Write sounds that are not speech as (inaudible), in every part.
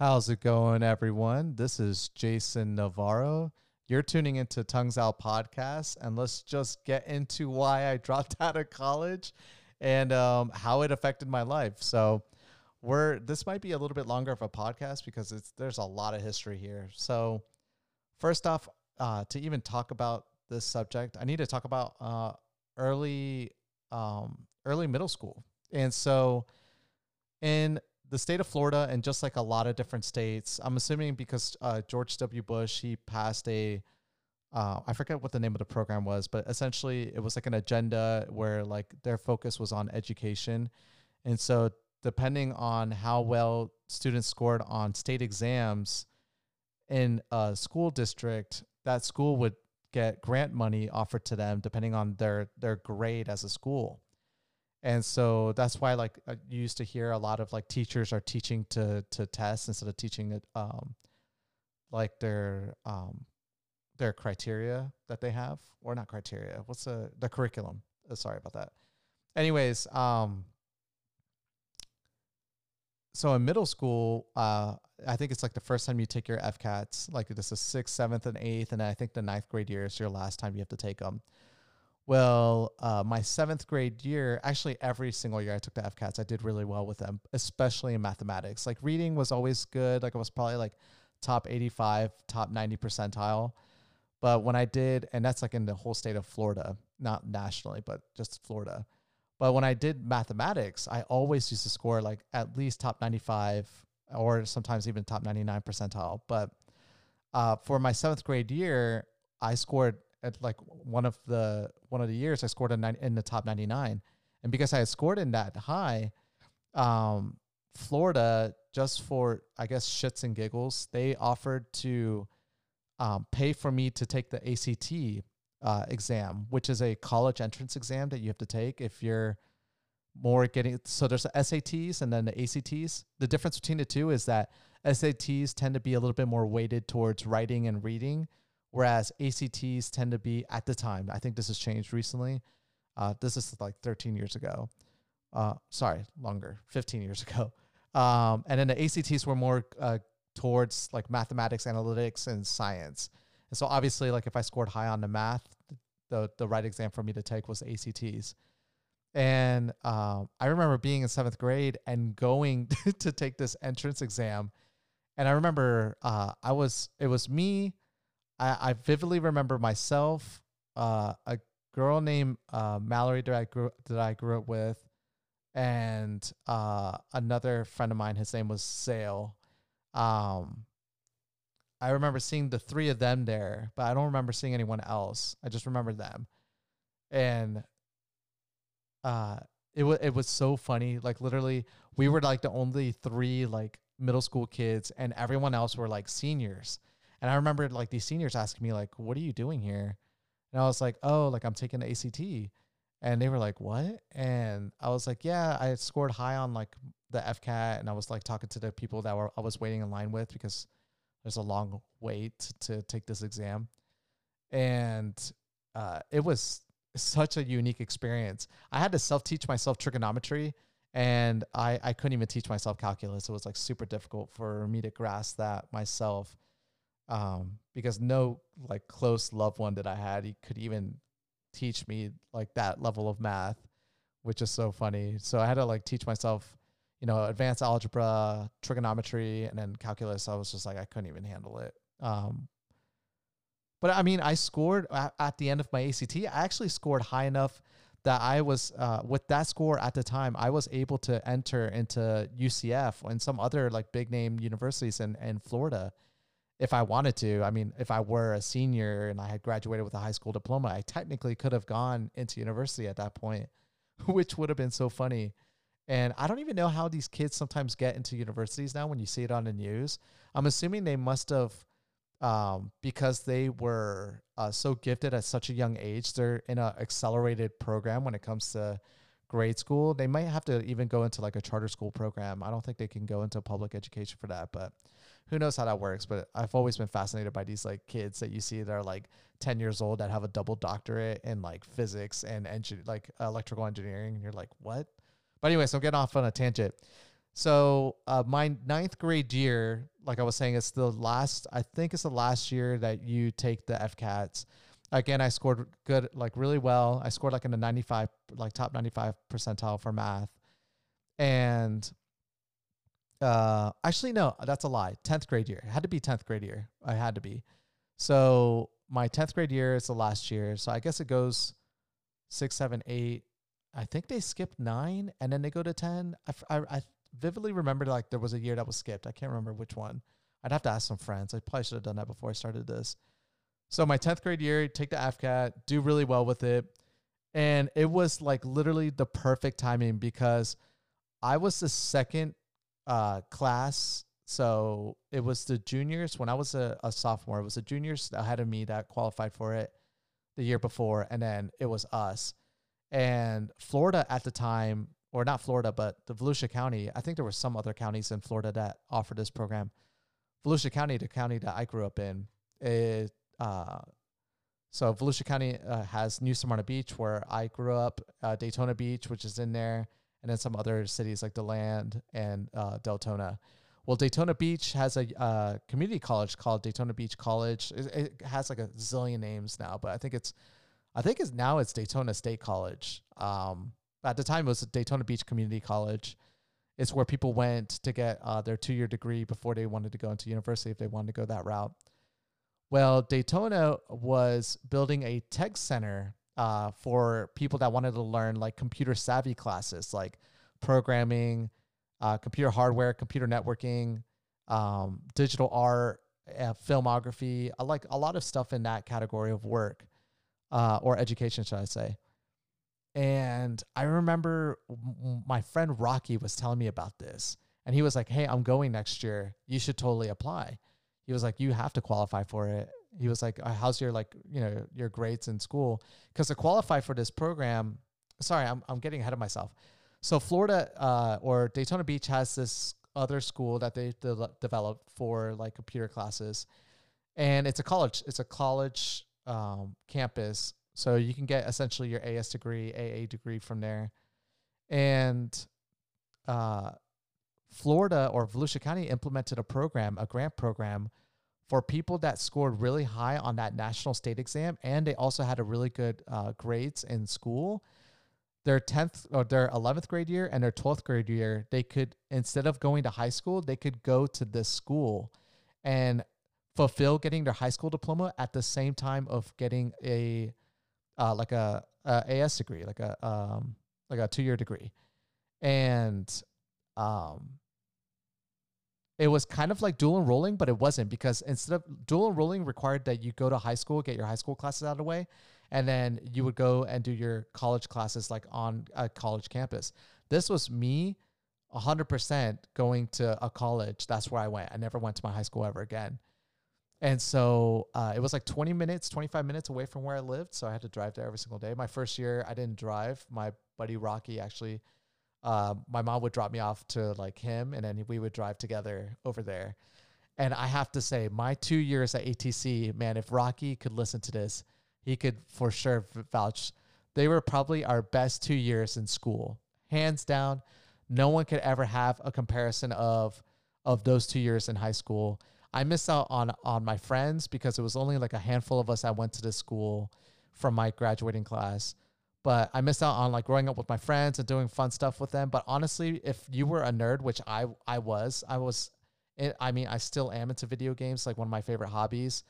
How's it going, everyone? This is Jason Navarro. You're tuning into Tongues Out Podcast, and let's just get into why I (laughs) dropped out of college and um, how it affected my life. So, we're this might be a little bit longer of a podcast because it's there's a lot of history here. So, first off, uh, to even talk about this subject, I need to talk about uh, early um, early middle school, and so in the state of Florida, and just like a lot of different states, I'm assuming because uh, George W. Bush he passed a uh, I forget what the name of the program was, but essentially it was like an agenda where like their focus was on education, and so depending on how well students scored on state exams in a school district, that school would get grant money offered to them depending on their their grade as a school. And so that's why like I used to hear a lot of like teachers are teaching to to test instead of teaching it um like their um their criteria that they have. Or not criteria. What's the the curriculum? Uh, sorry about that. Anyways um so in middle school, uh, I think it's like the first time you take your FCATs, like this is sixth, seventh, and eighth, and I think the ninth grade year is your last time you have to take them. Well, uh, my seventh grade year, actually every single year I took the FCATs, I did really well with them, especially in mathematics. Like reading was always good. Like I was probably like top 85, top 90 percentile. But when I did, and that's like in the whole state of Florida, not nationally, but just Florida. But when I did mathematics, I always used to score like at least top 95 or sometimes even top 99 percentile. But uh, for my seventh grade year, I scored at like one of the one of the years I scored in, in the top 99. And because I had scored in that high, um, Florida, just for I guess shits and giggles, they offered to um, pay for me to take the ACT uh, exam, which is a college entrance exam that you have to take if you're more getting. So there's the SATs and then the ACTs. The difference between the two is that SATs tend to be a little bit more weighted towards writing and reading, whereas ACTs tend to be at the time. I think this has changed recently. Uh, this is like 13 years ago. Uh, sorry, longer, 15 years (laughs) ago. Um, and then the ACTs were more uh, towards like mathematics, analytics, and science. And so obviously, like if I scored high on the math, the the right exam for me to take was ACTs. And um, I remember being in seventh grade and going (laughs) to take this entrance exam. And I remember uh, I was it was me. I, I vividly remember myself, uh, a girl named uh, Mallory that I grew that I grew up with, and uh, another friend of mine. His name was Sale. Um, I remember seeing the three of them there, but I don't remember seeing anyone else. I just remember them. And uh it was it was so funny. Like literally we were like the only three like middle school kids and everyone else were like seniors. And I remember like these seniors asking me like, "What are you doing here?" And I was like, "Oh, like I'm taking the ACT." And they were like, "What?" And I was like, "Yeah, I scored high on like the FCAT and I was like talking to the people that were I was waiting in line with because there's a long wait to take this exam. And uh, it was such a unique experience. I had to self teach myself trigonometry and I, I couldn't even teach myself calculus. It was like super difficult for me to grasp that myself um, because no like close loved one that I had he could even teach me like that level of math, which is so funny. So I had to like teach myself you know, advanced algebra, trigonometry, and then calculus. I was just like, I couldn't even handle it. Um, but I mean, I scored at, the end of my ACT. I actually scored high enough that I was, uh, with that score at the time, I was able to enter into UCF and some other like big name universities in, in Florida if I wanted to. I mean, if I were a senior and I had graduated with a high school diploma, I technically could have gone into university at that point, (laughs) which would have been so funny. And I don't even know how these kids sometimes get into universities now when you see it on the news. I'm assuming they must have, um, because they were uh, so gifted at such a young age, they're in an accelerated program when it comes to grade school. They might have to even go into like a charter school program. I don't think they can go into public education for that, but who knows how that works. But I've always been fascinated by these like kids that you see that are like 10 years old that have a double doctorate in like physics and engine, like electrical engineering. And you're like, what? But anyway, so I'm getting off on a tangent. So uh, my ninth grade year, like I was saying, it's the last. I think it's the last year that you take the FCATs. Again, I scored good, like really well. I scored like in the ninety five, like top ninety five percentile for math, and uh, actually no, that's a lie. Tenth grade year, it had to be tenth grade year. I had to be. So my tenth grade year is the last year. So I guess it goes six, seven, eight. I think they skipped nine and then they go to ten. I, I, I vividly remember like there was a year that was skipped. I can't remember which one. I'd have to ask some friends. I probably should have done that before I started this. So my 10th grade year, take the AFCAT, do really well with it. And it was like literally the perfect timing because I was the second uh, class. So it was the juniors when I was a, a sophomore. It was the juniors ahead of me that qualified for it the year before. And then it was us. And Florida at the time or not Florida, but the Volusia County. I think there were some other counties in Florida that offered this program. Volusia County, the county that I grew up in, it, uh, so Volusia County uh, has New Smyrna Beach, where I grew up, uh, Daytona Beach, which is in there, and then some other cities like DeLand and uh, Deltona. Well, Daytona Beach has a uh, community college called Daytona Beach College. It, it, has like a zillion names now, but I think it's, I think it's now it's Daytona State College. Um, at the time it was Daytona Beach Community College. It's where people went to get uh, their two year degree before they wanted to go into university if they wanted to go that route. Well, Daytona was building a tech center uh, for people that wanted to learn like computer savvy classes like programming, uh, computer hardware, computer networking, um, digital art, uh, filmography, I like a lot of stuff in that category of work uh, or education, should I say. And I remember my friend Rocky was telling me about this. And he was like, Hey, I'm going next year. You should totally apply. He was like, You have to qualify for it. He was like, uh, How's your like, you know, your grades in school? Because to qualify for this program, sorry, I'm I'm getting ahead of myself. So Florida uh, or Daytona Beach has this other school that they de- developed for like computer classes, and it's a college. It's a college um, campus so you can get essentially your AS degree, AA degree from there. And uh, Florida or Volusia County implemented a program, a grant program for people that scored really high on that national state exam. And they also had a really good uh, grades in school. Their 10th or their 11th grade year and their 12th grade year, they could, instead of going to high school, they could go to this school and fulfill getting their high school diploma at the same time of getting a uh, like a, a AS degree, like a um, like a two year degree, and um, it was kind of like dual enrolling, but it wasn't because instead of dual enrolling required that you go to high school, get your high school classes out of the way, and then you would go and do your college classes like on a college campus. This was me 100% going to a college. That's where I went. I never went to my high school ever again. And so uh, it was like 20 minutes, 25 minutes away from where I lived. So I had to drive there every single day. My first year, I didn't drive. My buddy Rocky actually, uh, my mom would drop me off to like him, and then we would drive together over there. And I have to say, my two years at ATC, man, if Rocky could listen to this, he could for sure vouch. They were probably our best two years in school, hands down. No one could ever have a comparison of of those two years in high school I missed out on on my friends because it was only like a handful of us that went to this school from my graduating class. But I missed out on like growing up with my friends and doing fun stuff with them. But honestly, if you were a nerd, which I I was, I was. It, I mean, I still am into video games, like one of my favorite hobbies.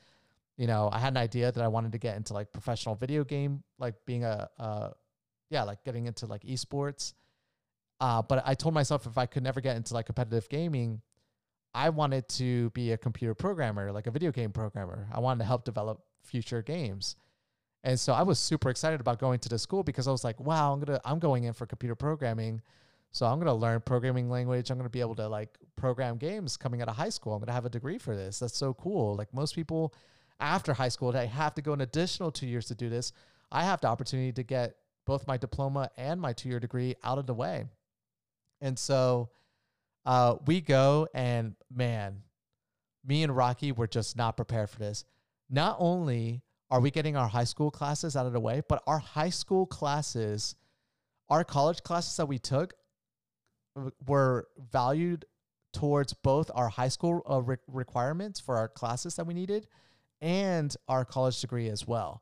You know, I had an idea that I wanted to get into like professional video game, like being a, uh, yeah, like getting into like esports. Uh, but I told myself if I could never get into like competitive gaming, I wanted to be a computer programmer, like a video game programmer. I wanted to help develop future games. And so I was super excited about going to the school because I was like, wow, I'm to I'm going in for computer programming. So I'm to learn programming language. I'm to be able to like program games coming out of high school. I'm to have a degree for this. That's so cool. Like most people after high school, they have to go an additional 2 years to do this. I have the opportunity to get both my diploma and my 2-year degree out of the way. And so uh, we go and man, me and Rocky were just not prepared for this. Not only are we getting our high school classes out of the way, but our high school classes, our college classes that we took were valued towards both our high school uh, re- requirements for our classes that we needed and our college degree as well.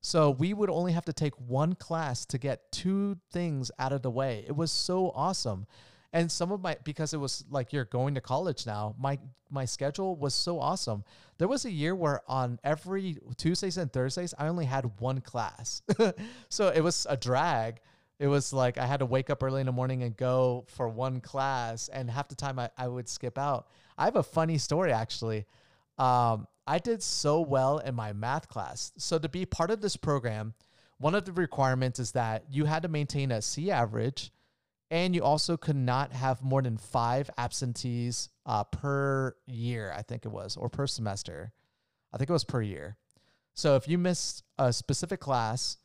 So we would only have to take one class to get two things out of the way. It was so awesome. And some of my because it was like you're going to college now, my my schedule was so awesome. There was a year where on every Tuesdays and Thursdays I only had one class. (laughs) so it was a drag. It was like I had to wake up early in the morning and go for one class and half the time I, I would skip out. I have a funny story actually. Um, I did so well in my math class. So to be part of this program, one of the requirements is that you had to maintain a C average and you also could not have more than five absentees uh, per year, I think it was, or per semester. I think it was per year. So if you missed a specific class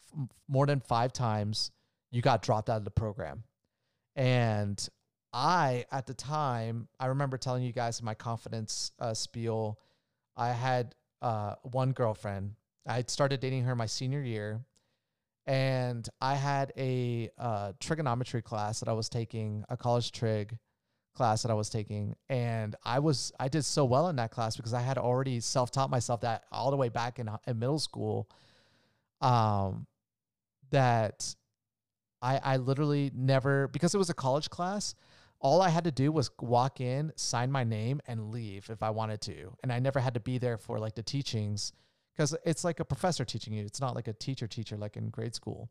more than five times, you got dropped out of the program. And I, at the time, I remember telling you guys in my confidence uh, spiel, I had uh, one girlfriend. I started dating her my senior year and I had a uh, trigonometry class that I was taking, a college trig class that I was taking, and I was I did so well in that class because I had already self taught myself that all the way back in, in middle school, um, that I I literally never because it was a college class. All I had to do was walk in, sign my name, and leave if I wanted to, and I never had to be there for like the teachings because it's like a professor teaching you. It's not like a teacher teacher like in grade school.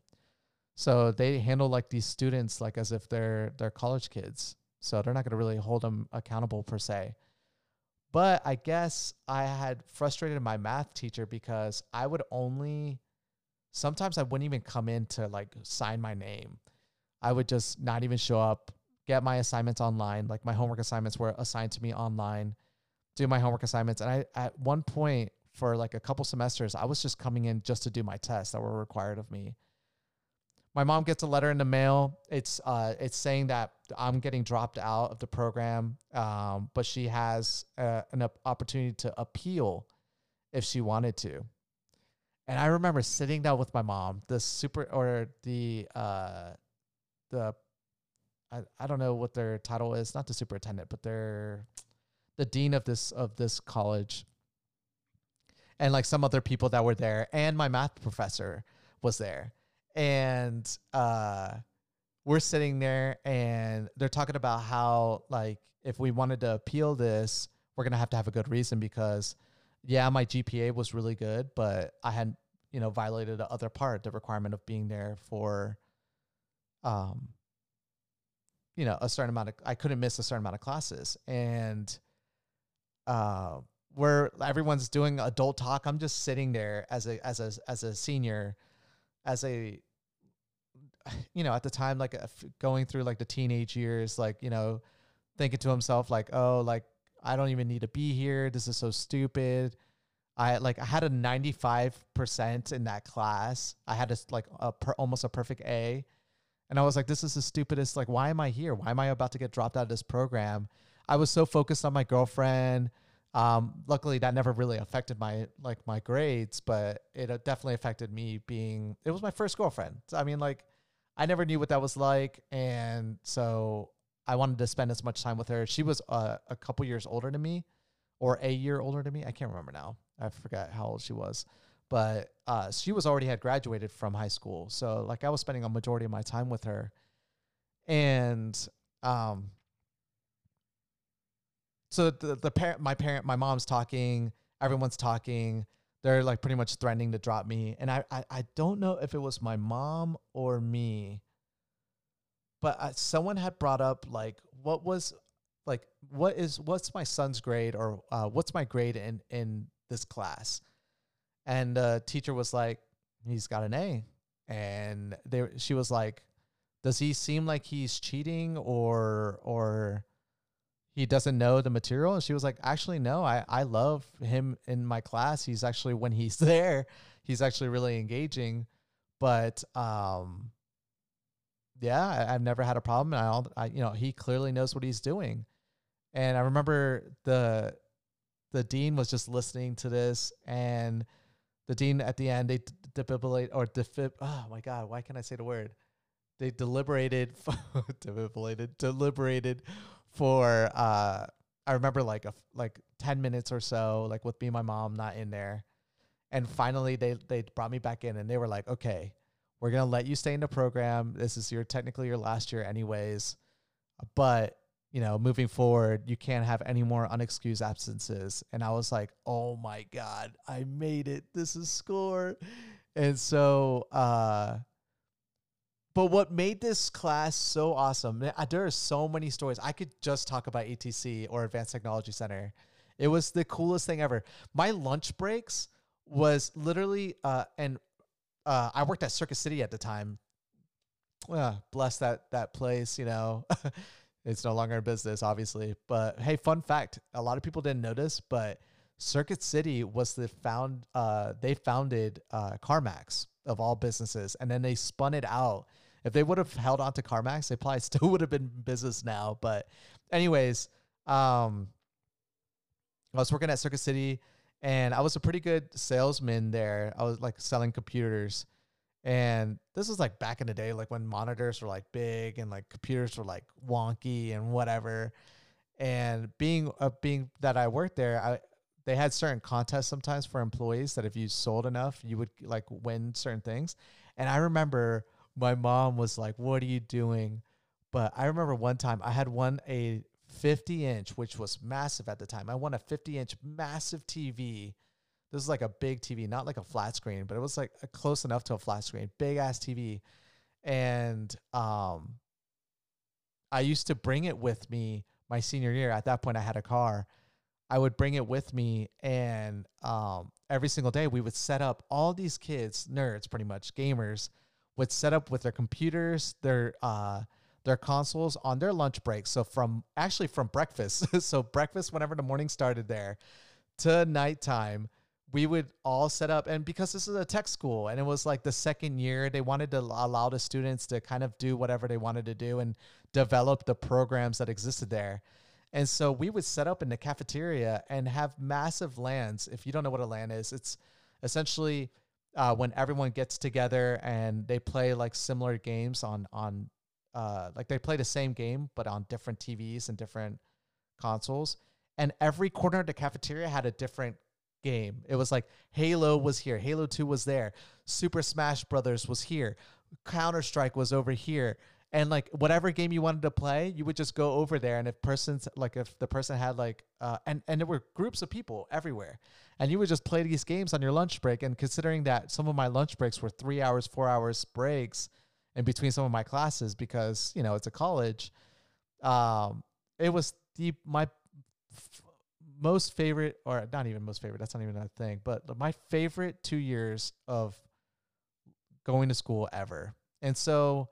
So they handle like these students like as if they're they're college kids. So they're not going to really hold them accountable per se. But I guess I had frustrated my math teacher because I would only sometimes I wouldn't even come in to like sign my name. I would just not even show up, get my assignments online, like my homework assignments were assigned to me online, do my homework assignments. And I at one point for like a couple semesters, I was just coming in just to do my tests that were required of me. My mom gets a letter in the mail. It's uh, it's saying that I'm getting dropped out of the program, um, but she has uh, an opportunity to appeal if she wanted to. And I remember sitting down with my mom, the super or the uh, the I, I don't know what their title is, not the superintendent, but they're the dean of this of this college and like some other people that were there and my math professor was there. And uh we're sitting there and they're talking about how like if we wanted to appeal this we're gonna have to have a good reason because yeah my gpa was really good but i had you know violated the other part the requirement of being there for um you know a certain amount of i couldn't miss a certain amount of classes. And uh where everyone's doing adult talk. I'm just sitting there as a as a as a senior, as a you know at the time like uh, going through like the teenage years, like you know thinking to himself like oh like I don't even need to be here. This is so stupid. I like I had a 95% in that class. I had a like a per, almost a perfect A. And I was like this is the stupidest like why am I here? Why am I about to get dropped out of this program? I was so focused on my girlfriend. Um, luckily, that never really affected my like my grades, but it uh, definitely affected me being. It was my first girlfriend. So, I mean, like, I never knew what that was like, and so I wanted to spend as much time with her. She was uh, a couple years older than me, or a year older than me. I can't remember now. I forgot how old she was, but uh, she was already had graduated from high school. So like I was spending a majority of my time with her, and um, so the the parent, my parent, my mom's talking, everyone's talking. They're like pretty much threatening to drop me, and I I, I don't know if it was my mom or me, but uh, someone had brought up like what was like what is what's my son's grade or uh, what's my grade in in this class, and the teacher was like he's got an A, and they she was like, does he seem like he's cheating or or he doesn't know the material? And she was like actually no. I i love him in my class. He's actually when he's (laughs) there he's actually really engaging. But um yeah I, have never had a problem. I, I you know he clearly knows what he's doing. And i remember the the dean was just listening to this and the dean at the end they defibrillate or defib oh my god why can't i say the word? They deliberated (laughs) deliberated deliberated for uh I remember like a like 10 minutes or so like with me and my mom not in there. And finally they they brought me back in and they were like, "Okay, we're going to let you stay in the program. This is your technically your last year anyways. But, you know, moving forward, you can't have any more unexcused absences." And I was like, "Oh my god, I made it. This is score." And so uh but what made this class so awesome, there are so many stories. I could just talk about ATC or Advanced Technology Center. It was the coolest thing ever. My lunch breaks was literally, uh, and uh, I worked at Circuit City at the time. Uh, bless that that place, you know. (laughs) it's no longer in business, obviously. But hey, fun fact: a lot of people didn't notice, but Circuit City was the found. Uh, they founded uh, CarMax of all businesses, and then they spun it out if they would have held on to CarMax, they probably (laughs) still would have been in business now. But, anyways, um, I was working at Circuit City, and I was a pretty good salesman there. I was like selling computers, and this was like back in the day, like when monitors were like big and like computers were like wonky and whatever. And being uh, being that I worked there, I they had certain contests sometimes for employees that if you sold enough, you would like win certain things. And I remember my mom was like, "What are you doing?" But I remember one time I had won a 50 inch, which was massive at the time. I won a 50 inch massive TV. This is like a big TV, not like a flat screen, but it was like close enough to a flat screen, big ass TV. And um, I used to bring it with me my senior year. At that point, I had a car. I would bring it with me, and um, every single day we would set up all these kids, nerds, pretty much gamers would set up with their computers, their uh, their consoles on their lunch break. So from actually from breakfast, (laughs) so breakfast whenever the morning started there to nighttime, we would all set up. And because this is a tech school and it was like the second year, they wanted to allow the students to kind of do whatever they wanted to do and develop the programs that existed there. And so we would set up in the cafeteria and have massive LANs. If you don't know what a LAN is, it's essentially uh, when everyone gets together and they play like similar games on on uh, like they play the same game but on different TVs and different consoles. And every corner of the cafeteria had a different game. It was like Halo was here, Halo 2 was there, Super Smash Brothers was here, Counter Strike was over here, and like whatever game you wanted to play you would just go over there and if persons like if the person had like uh and and there were groups of people everywhere and you would just play these games on your lunch break and considering that some of my lunch breaks were three hours four hours breaks in between some of my classes because you know it's a college um it was the my f- most favorite or not even most favorite that's not even a thing but my favorite two years of going to school ever. And so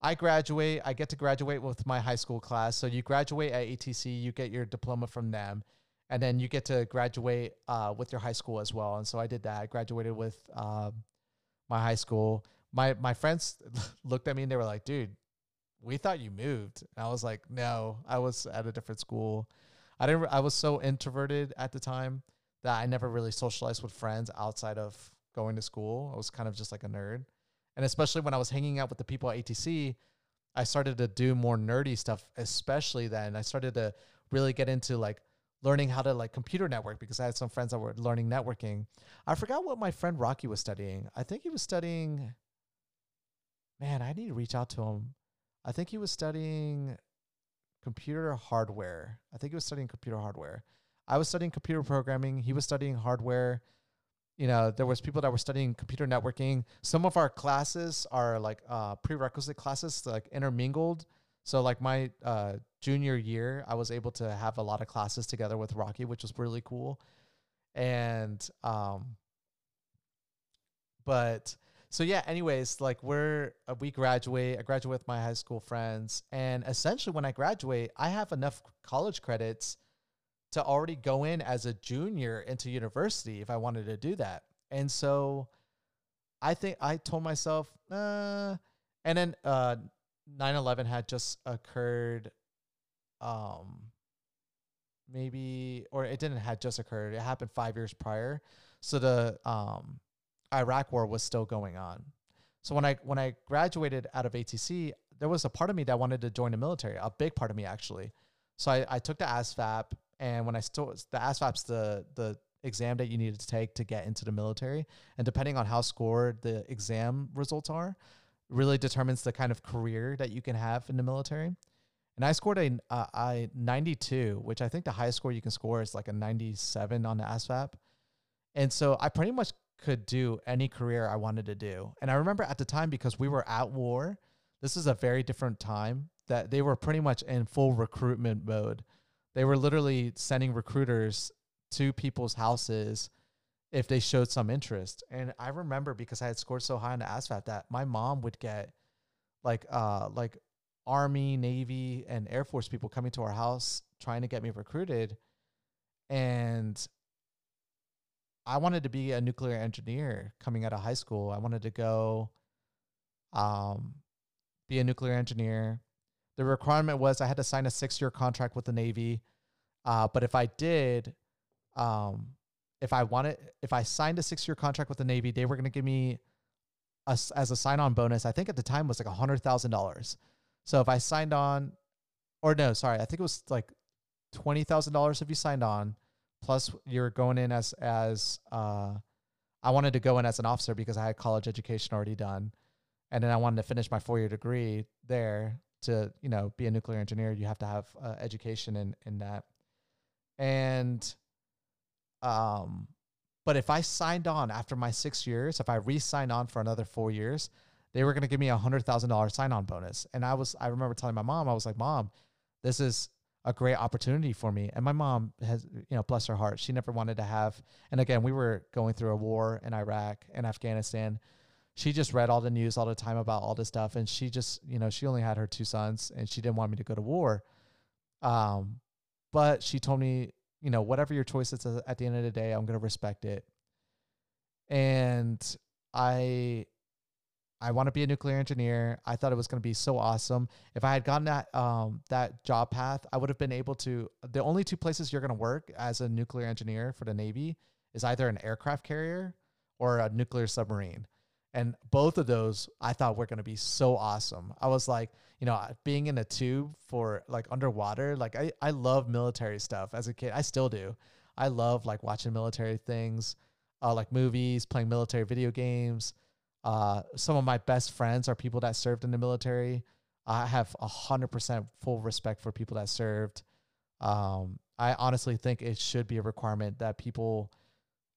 I graduate, I get to graduate with my high school class. So you graduate at ATC, you get your diploma from them, and then you get to graduate uh, with your high school as well. And so I did that. I graduated with um, my high school. My my friends (laughs) looked at me and they were like, "Dude, we thought you moved." And I was like, "No, I was at a different school. I didn't. I was so introverted at the time that I never really socialized with friends outside of going to school. I was kind of just like a nerd." And especially when I was hanging out with the people at ATC, I started to do more nerdy stuff, especially then. I started to really get into like learning how to like computer network because I had some friends that were learning networking. I forgot what my friend Rocky was studying. I think he was studying man, I need to reach out to him. I think he was studying computer hardware. I think he was studying computer hardware. I was studying computer programming. He was studying hardware you know there was people that were studying computer networking. Some of our classes are like uh, prerequisite classes like intermingled. So like my uh, junior year i was able to have a lot of classes together with rocky which was really cool. And um but so yeah anyways like we're uh, we graduate i graduate with my high school friends. And essentially when i graduate i have enough college credits to already go in as a junior into university if I wanted to do that. And so I think I told myself, uh, and then uh 9-11 had just occurred um maybe or it didn't had just occurred. It happened five years prior. So the um iraq war was still going on. So when i when i graduated out of atc there was a part of me that wanted to join the military a big part of me actually. So I, I took the ASVAB, and when I still the ASVAB's the the exam that you needed to take to get into the military, and depending on how scored the exam results are, really determines the kind of career that you can have in the military. And I scored a uh, I 92, which I think the highest score you can score is like a 97 on the ASVAB. And so I pretty much could do any career I wanted to do. And I remember at the time because we were at war, this is a very different time that they were pretty much in full recruitment mode. They were literally sending recruiters to people's houses if they showed some interest. And I remember because I had scored so high on the ASVAB that my mom would get like uh like army, navy, and air force people coming to our house trying to get me recruited. And I wanted to be a nuclear engineer coming out of high school. I wanted to go um be a nuclear engineer. The requirement was I had to sign a six year contract with the Navy. Uh, but if I did, um, if I wanted, if I signed a six year contract with the Navy, they were going to give me a, as a sign on bonus. I think at the time it was like a hundred thousand dollars. So if I signed on, or no, sorry, I think it was like twenty thousand dollars if you signed on, plus you're going in as as uh, I wanted to go in as an officer because I had college education already done and then I wanted to finish my four year degree there to you know be a nuclear engineer. You have to have uh, education in in that, and um, but if I signed on after my six years, if I re-signed on for another four years, they were going to give me a hundred thousand dollars sign-on bonus. And I was, I remember telling my mom, I was like, "Mom, this is a great opportunity for me." And my mom has, you know, bless her heart, she never wanted to have. And again, we were going through a war in Iraq and Afghanistan, she just read all the news all the time about all this stuff and she just you know she only had her two sons and she didn't want me to go to war. Um but she told me you know whatever your choice is at the end of the day i'm going to respect it. And i i want to be a nuclear engineer. I thought it was going to be so awesome. If i had gotten that um that job path i would have been able to the only two places you're going to work as a nuclear engineer for the navy is either an aircraft carrier or a nuclear submarine and both of those I thought were going to be so awesome. I was like, you know, being in a tube for like underwater, like I, I love military stuff as a kid. I still do. I love like watching military things, uh, like movies, playing military video games. Uh, some of my best friends are people that served in the military. I have a hundred percent full respect for people that served. Um, I honestly think it should be a requirement that people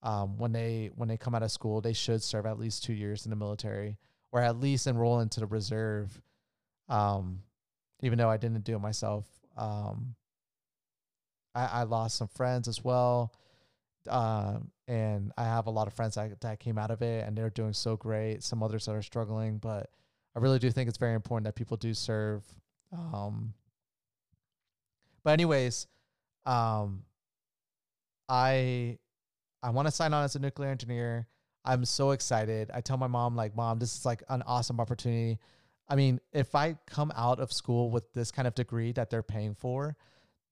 um, when they when they come out of school, they should serve at least two years in the military, or at least enroll into the reserve. Um, even though I didn't do it myself, um, I, I lost some friends as well, uh, and I have a lot of friends that that came out of it, and they're doing so great. Some others that are struggling, but I really do think it's very important that people do serve. Um, but anyways, um, I I want to sign on as a nuclear engineer. I'm so excited. I tell my mom, like, mom, this is like an awesome opportunity. I mean, if I come out of school with this kind of degree that they're paying for,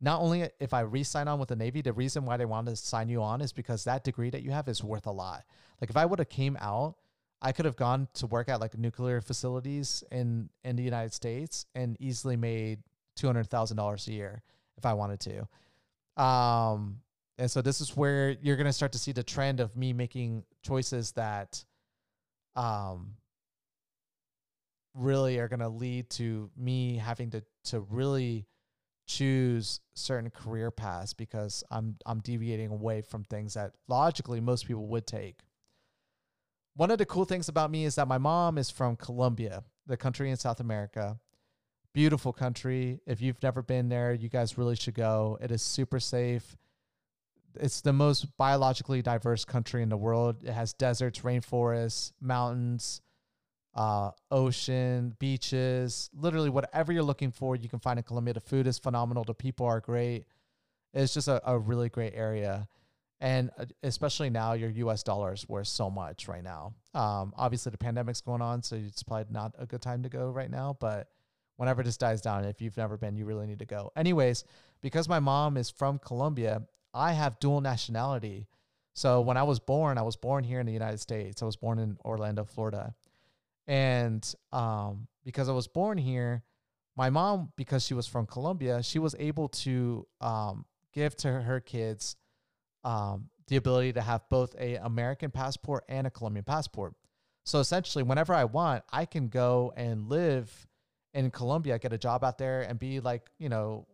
not only if I re-sign on with the Navy, the reason why they wanted to sign you on is because that degree that you have is worth a lot. Like if I would have came out, I could have gone to work at like nuclear facilities in in the United States and easily made two hundred thousand dollars a year if I wanted to. Um, and so this is where you're going to start to see the trend of me making choices that um really are going to lead to me having to to really choose certain career paths because I'm I'm deviating away from things that logically most people would take. One of the cool things about me is that my mom is from Colombia, the country in South America. Beautiful country. If you've never been there, you guys really should go. It is super safe it's the most biologically diverse country in the world. It has deserts, rainforests, mountains, uh, ocean, beaches, literally whatever you're looking for, you can find in Colombia. The food is phenomenal. The people are great. It's just a, a really great area. And uh, especially now, your US dollar is worth so much right now. Um, obviously, the pandemic's going on, so it's probably not a good time to go right now. But whenever this dies down, if you've never been, you really need to go. Anyways, because my mom is from Colombia, I have dual nationality. So when I was born, I was born here in the United States. I was born in Orlando, Florida. And um, because I was born here, my mom, because she was from Colombia, she was able to um, give to her kids um, the ability to have both a American passport and a Colombian passport. So essentially, whenever I want, I can go and live in Colombia, get a job out there, and be like, you know,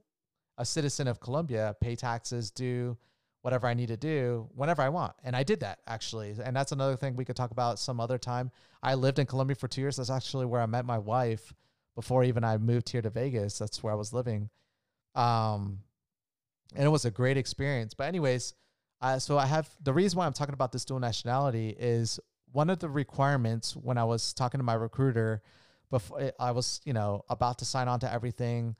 a citizen of Colombia, pay taxes, do whatever I need to do whenever I want. And I did that actually. And that's another thing we could talk about some other time. I lived in Colombia for two years. That's actually where I met my wife before even I moved here to Vegas. That's where I was living. Um, and it was a great experience. But anyways, uh, so I have the reason why I'm talking about this dual nationality is one of the requirements when I was talking to my recruiter before I was, you know, about to sign on to everything.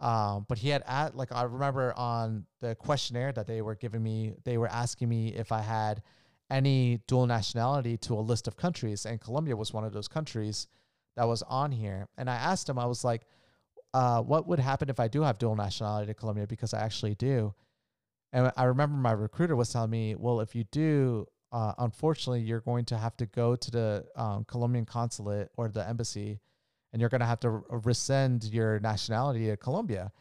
Um, but he had at like I remember on the questionnaire that they were giving me, they were asking me if I had any dual nationality to a list of countries, and Colombia was one of those countries that was on here. And I asked him, I was like, uh, what would happen if I do have dual nationality to Colombia? Because I actually do. And I remember my recruiter was telling me, well, if you do, uh, unfortunately, you're going to have to go to the um, Colombian consulate or the embassy, and you're going to have to rescind your nationality to Colombia.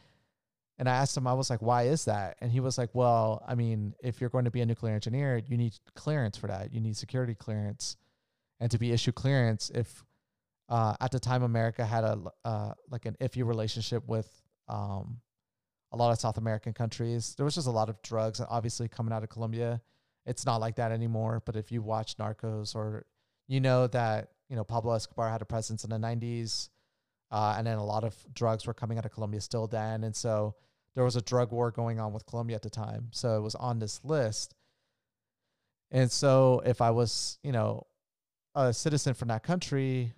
And I asked him, I was like, why is that? And he was like, well, I mean, if you're going to be a nuclear engineer, you need clearance for that. You need security clearance. And to be issued clearance, if uh, at the time America had a uh, like an iffy relationship with um, a lot of South American countries. There was just a lot of drugs, obviously coming out of Colombia. It's not like that anymore. But if you watch Narcos, or you know that you know Pablo Escobar had a presence in the '90s, uh, and then a lot of drugs were coming out of Colombia still then, and so there was a drug war going on with Colombia at the time. So it was on this list. And so if I was, you know, a citizen from that country,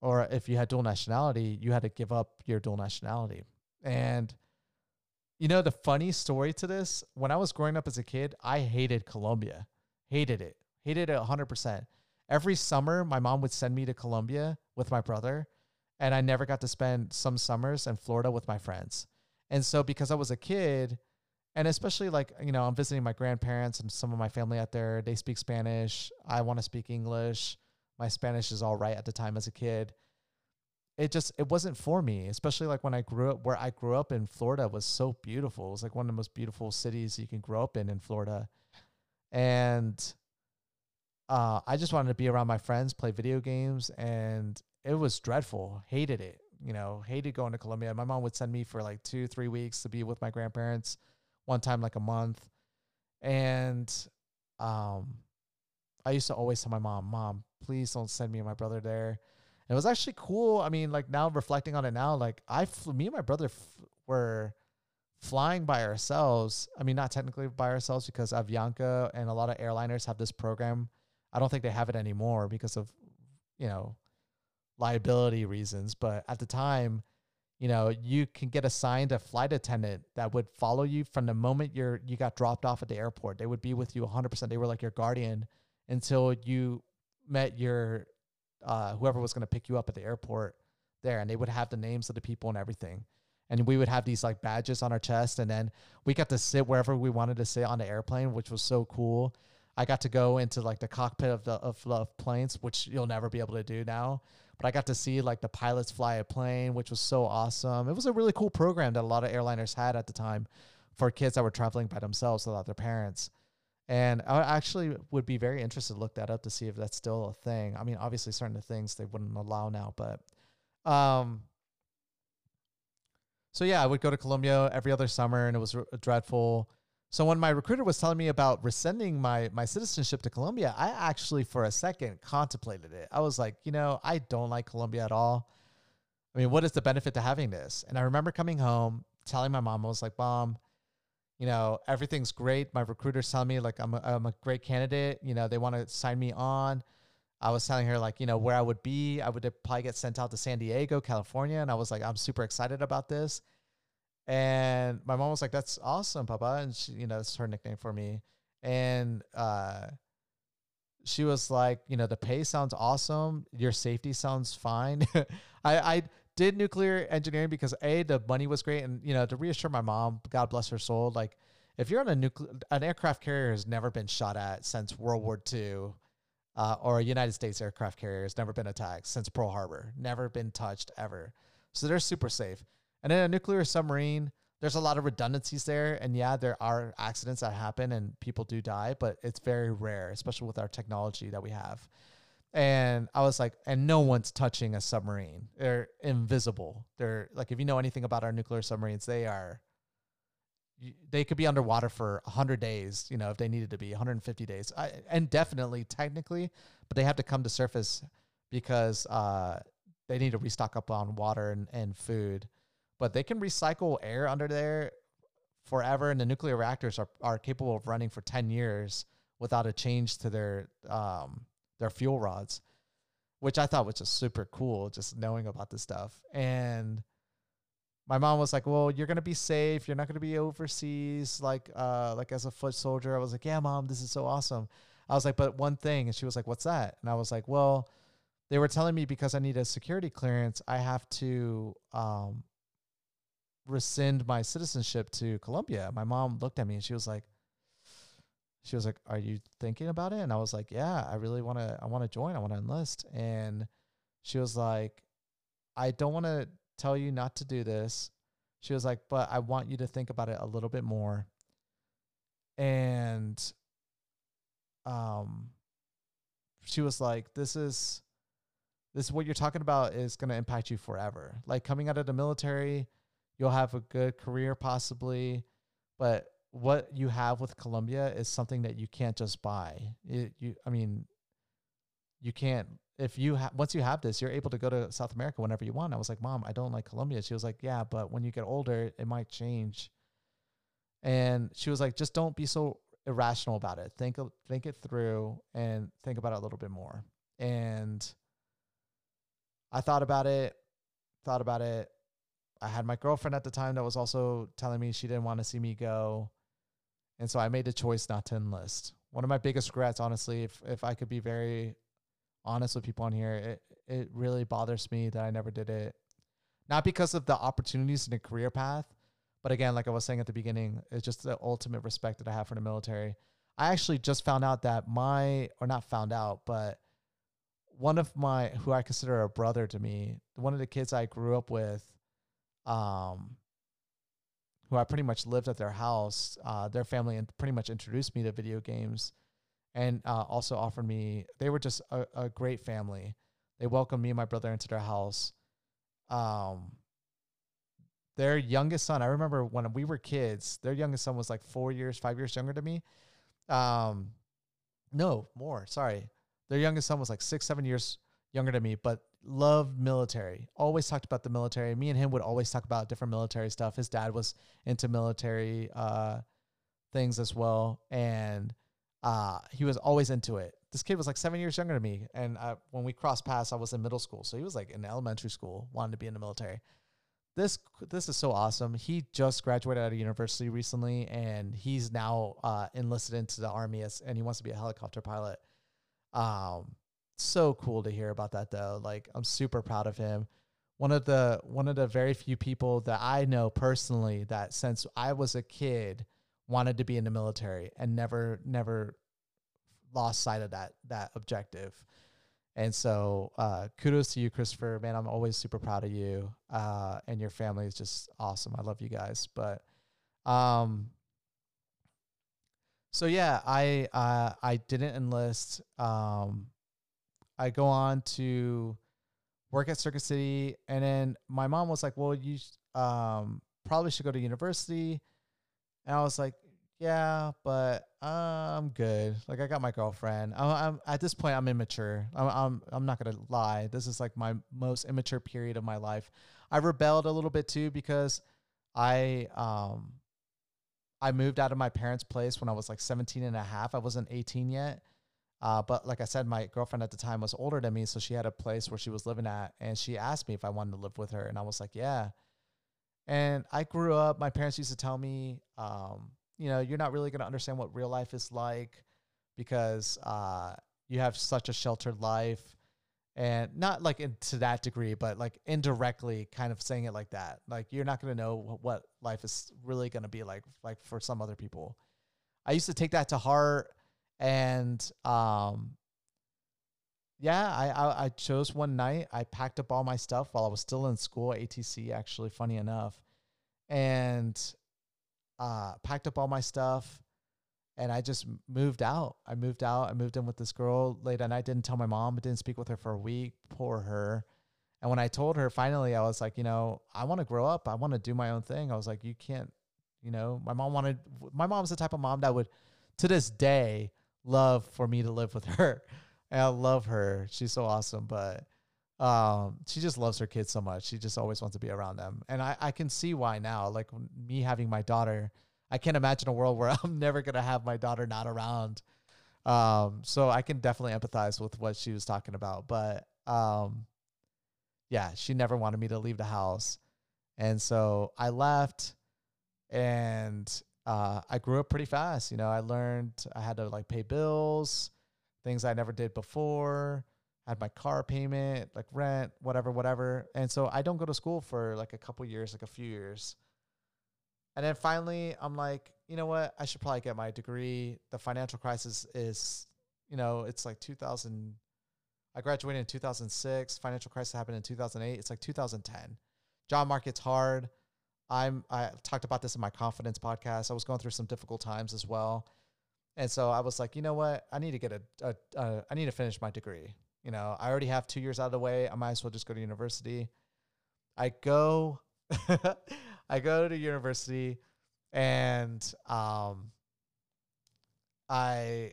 or if you had dual nationality, you had to give up your dual nationality. And you know, the funny story to this, when I was growing up as a kid, I hated Colombia. Hated it. Hated it 100%. Every summer, my mom would send me to Colombia with my brother, and I never got to spend some summers in Florida with my friends. And so, because I was a kid, and especially like, you know, I'm visiting my grandparents and some of my family out there, they speak Spanish. I want to speak English. My Spanish is all right at the time as a kid it just it wasn't for me especially like when i grew up where i grew up in florida was so beautiful it was like one of the most beautiful cities you can grow up in in florida and uh, i just wanted to be around my friends play video games and it was dreadful hated it you know hated going to colombia my mom would send me for like two three weeks to be with my grandparents one time like a month and um i used to always tell my mom mom please don't send me and my brother there it was actually cool. I mean, like now reflecting on it now, like I, flew, me and my brother f- were flying by ourselves. I mean, not technically by ourselves because Avianca and a lot of airliners have this program. I don't think they have it anymore because of, you know, liability reasons. But at the time, you know, you can get assigned a flight attendant that would follow you from the moment you're you got dropped off at the airport. They would be with you 100%. They were like your guardian until you met your uh, whoever was going to pick you up at the airport there, and they would have the names of the people and everything. And we would have these like badges on our chest, and then we got to sit wherever we wanted to sit on the airplane, which was so cool. I got to go into like the cockpit of the of, of planes, which you'll never be able to do now. But I got to see like the pilots fly a plane, which was so awesome. It was a really cool program that a lot of airliners had at the time for kids that were traveling by themselves without their parents. And I actually would be very interested to look that up to see if that's still a thing. I mean, obviously, certain things they wouldn't allow now, but um, so yeah, I would go to Colombia every other summer, and it was dreadful. So when my recruiter was telling me about rescinding my my citizenship to Colombia, I actually for a second contemplated it. I was like, you know, I don't like Colombia at all. I mean, what is the benefit to having this? And I remember coming home, telling my mom, I was like, Mom, you know, everything's great. My recruiters telling me like I'm a, I'm a great candidate. You know, they want to sign me on. I was telling her like, you know, where I would be. I would uh, probably get sent out to San Diego, California, and I was like, I'm super excited about this. And my mom was like, "That's awesome, Papa," and she, you know, that's her nickname for me. And uh, she was like, you know, the pay sounds awesome. Your safety sounds fine. (laughs) I, I did nuclear engineering because a the money was great, and you know to reassure my mom, God bless her soul, like if you're on a nuclear an aircraft carrier has never been shot at since World War II, uh, or a United States aircraft carrier has never been attacked since Pearl Harbor, never been touched ever. So they're super safe. And in a nuclear submarine, there's a lot of redundancies there. And yeah, there are accidents that happen and people do die, but it's very rare, especially with our technology that we have. And I was like, and no one's touching a submarine. They're invisible. They're like, if you know anything about our nuclear submarines, they are, they could be underwater for 100 days, you know, if they needed to be 150 days. I, and definitely, technically, but they have to come to surface because uh, they need to restock up on water and, and food. But they can recycle air under there forever. And the nuclear reactors are, are capable of running for 10 years without a change to their, um, their fuel rods, which I thought was just super cool, just knowing about this stuff. And my mom was like, "Well, you're gonna be safe. You're not gonna be overseas, like, uh, like as a foot soldier." I was like, "Yeah, mom, this is so awesome." I was like, "But one thing," and she was like, "What's that?" And I was like, "Well, they were telling me because I need a security clearance, I have to um, rescind my citizenship to Colombia." My mom looked at me and she was like, she was like, "Are you thinking about it?" And I was like, "Yeah, I really want to. I want to join. I want to enlist." And she was like, "I don't want to tell you not to do this." She was like, "But I want you to think about it a little bit more." And um she was like, "This is this is what you're talking about is going to impact you forever. Like coming out of the military, you'll have a good career possibly, but what you have with Colombia is something that you can't just buy. It, you, I mean, you can't. If you have once you have this, you're able to go to South America whenever you want. I was like, Mom, I don't like Colombia. She was like, Yeah, but when you get older, it might change. And she was like, Just don't be so irrational about it. Think think it through and think about it a little bit more. And I thought about it, thought about it. I had my girlfriend at the time that was also telling me she didn't want to see me go. And so I made the choice not to enlist. One of my biggest regrets, honestly, if if I could be very honest with people on here, it it really bothers me that I never did it. Not because of the opportunities in the career path, but again, like I was saying at the beginning, it's just the ultimate respect that I have for the military. I actually just found out that my or not found out, but one of my who I consider a brother to me, one of the kids I grew up with, um, who I pretty much lived at their house. Uh, their family and pretty much introduced me to video games, and uh, also offered me. They were just a, a, great family. They welcomed me and my brother into their house. Um, their youngest son, I remember when we were kids. Their youngest son was like four years, five years younger than me. Um, no more. Sorry, their youngest son was like six, seven years younger than me, but loved military. Always talked about the military. Me and him would always talk about different military stuff. His dad was into military uh, things as well, and uh, he was always into it. This kid was like seven years younger than me, and I, when we crossed paths, I was in middle school, so he was like in elementary school, wanted to be in the military. This this is so awesome. He just graduated out of university recently, and he's now uh, enlisted into the army as, and he wants to be a helicopter pilot. Um, so cool to hear about that though. Like I'm super proud of him. One of the one of the very few people that I know personally that since I was a kid wanted to be in the military and never never lost sight of that that objective. And so uh, kudos to you, Christopher. Man, I'm always super proud of you. Uh, and your family is just awesome. I love you guys. But um, so yeah, I uh, I didn't enlist. Um, I go on to work at Circuit City, and then my mom was like, "Well, you um, probably should go to university," and I was like, "Yeah, but I'm good. Like, I got my girlfriend. I'm, I'm at this point, I'm immature. I'm, I'm I'm not gonna lie. This is like my most immature period of my life. I rebelled a little bit too because I um I moved out of my parents' place when I was like 17 and a half. I wasn't 18 yet. Uh, but like I said, my girlfriend at the time was older than me. So she had a place where she was living at. And she asked me if I wanted to live with her. And I was like, yeah. And I grew up, my parents used to tell me, um, you know, you're not really going to understand what real life is like because uh, you have such a sheltered life and not like in, to that degree, but like indirectly kind of saying it like that. Like you're not going to know what life is really going to be like, like for some other people. I used to take that to heart and, um, yeah, I, I I chose one night. I packed up all my stuff while I was still in school, ATC. Actually, funny enough, and uh, packed up all my stuff, and I just moved out. I moved out. I moved in with this girl late at night. Didn't tell my mom. I Didn't speak with her for a week. Poor her. And when I told her finally, I was like, you know, I want to grow up. I want to do my own thing. I was like, you can't, you know, my mom wanted. My mom's the type of mom that would, to this day, love for me to live with her. And I love her. She's so awesome, but um, she just loves her kids so much. She just always wants to be around them. And I, I can see why now. Like me having my daughter, I can't imagine a world where (laughs) I'm never gonna have my daughter not around. Um, so I can definitely empathize with what she was talking about. But um, yeah, she never wanted me to leave the house. And so I left and uh, I grew up pretty fast. You know, I learned I had to like pay bills, things I never did before. had my car payment, like rent, whatever, whatever. And so I don't go to school for like a couple years, like a few years. And then finally, I'm like, you know what? I should probably get my degree. The financial crisis is, you know, it's like 2000. I graduated in 2006. Financial crisis happened in 2008. It's like 2010. Job market's hard. I'm I talked about this in my confidence podcast. I was going through some difficult times as well. And so I was like, you know what? I need to get a, a, a I need to finish my degree. You know, I already have 2 years out of the way. I might as well just go to university. I go (laughs) I go to university and um I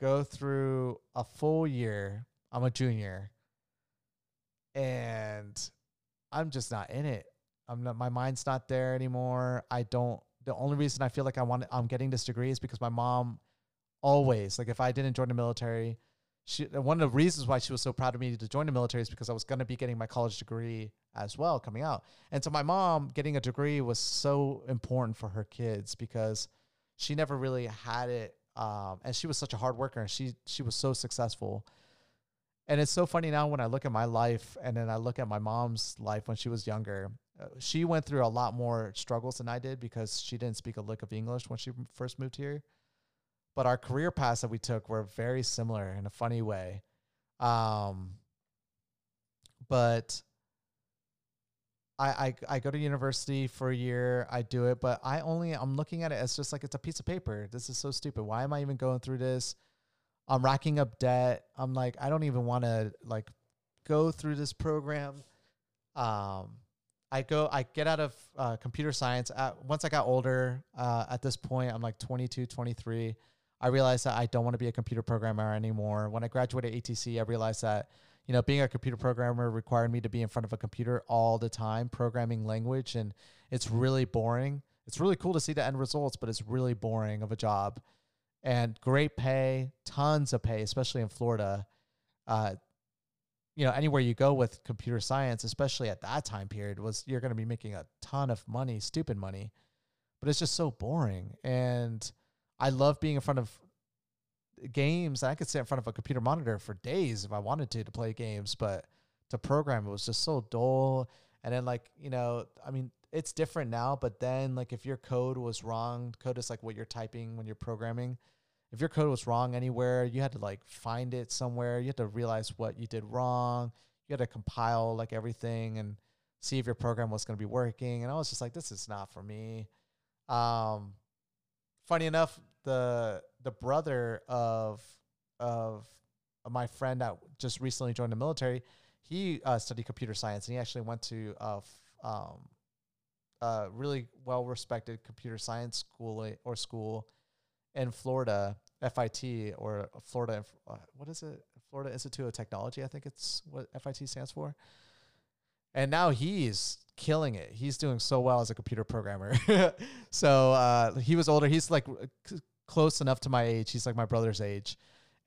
go through a full year. I'm a junior and I'm just not in it. I'm not, my mind's not there anymore. I don't, the only reason I feel like I want, I'm getting this degree is because my mom always, like if I didn't join the military, she, one of the reasons why she was so proud of me to join the military is because I was going to be getting my college degree as well coming out. And so my mom getting a degree was so important for her kids because she never really had it. Um, and she was such a hard worker and she, she was so successful. And it's so funny now when I look at my life and then I look at my mom's life when she was younger she went through a lot more struggles than I did because she didn't speak a lick of English when she first moved here. But our career paths that we took were very similar in a funny way. Um, but I, I I go to university for a year. I do it, but I only I'm looking at it as just like it's a piece of paper. This is so stupid. Why am I even going through this? I'm racking up debt. I'm like I don't even want to like go through this program. Um, I go, I get out of uh, computer science. At, once I got older, uh, at this point, I'm like 22, 23. I realized that I don't want to be a computer programmer anymore. When I graduated ATC, I realized that, you know, being a computer programmer required me to be in front of a computer all the time, programming language, and it's really boring. It's really cool to see the end results, but it's really boring of a job. And great pay, tons of pay, especially in Florida. Uh, you know anywhere you go with computer science especially at that time period was you're going to be making a ton of money stupid money but it's just so boring. And i love being in front of games. I could sit in front of a computer monitor for days if i wanted to to play games but to program it was just so dull. And then like you know i mean it's different now but then like if your code was wrong code is like what you're typing when you're programming if your code was wrong anywhere, you had to like find it somewhere. You had to realize what you did wrong. You had to compile like everything and see if your program was going to be working. And I was just like, this is not for me. Um, funny enough, the the brother of of my friend that just recently joined the military, he uh, studied computer science and he actually went to a f- um, really well respected computer science school or school in Florida, FIT or Florida, uh, what is it? Florida Institute of Technology, I think it's what FIT stands for. And now he's killing it. He's doing so well as a computer programmer. (laughs) so uh, he was older. He's like close enough to my age. He's like my brother's age,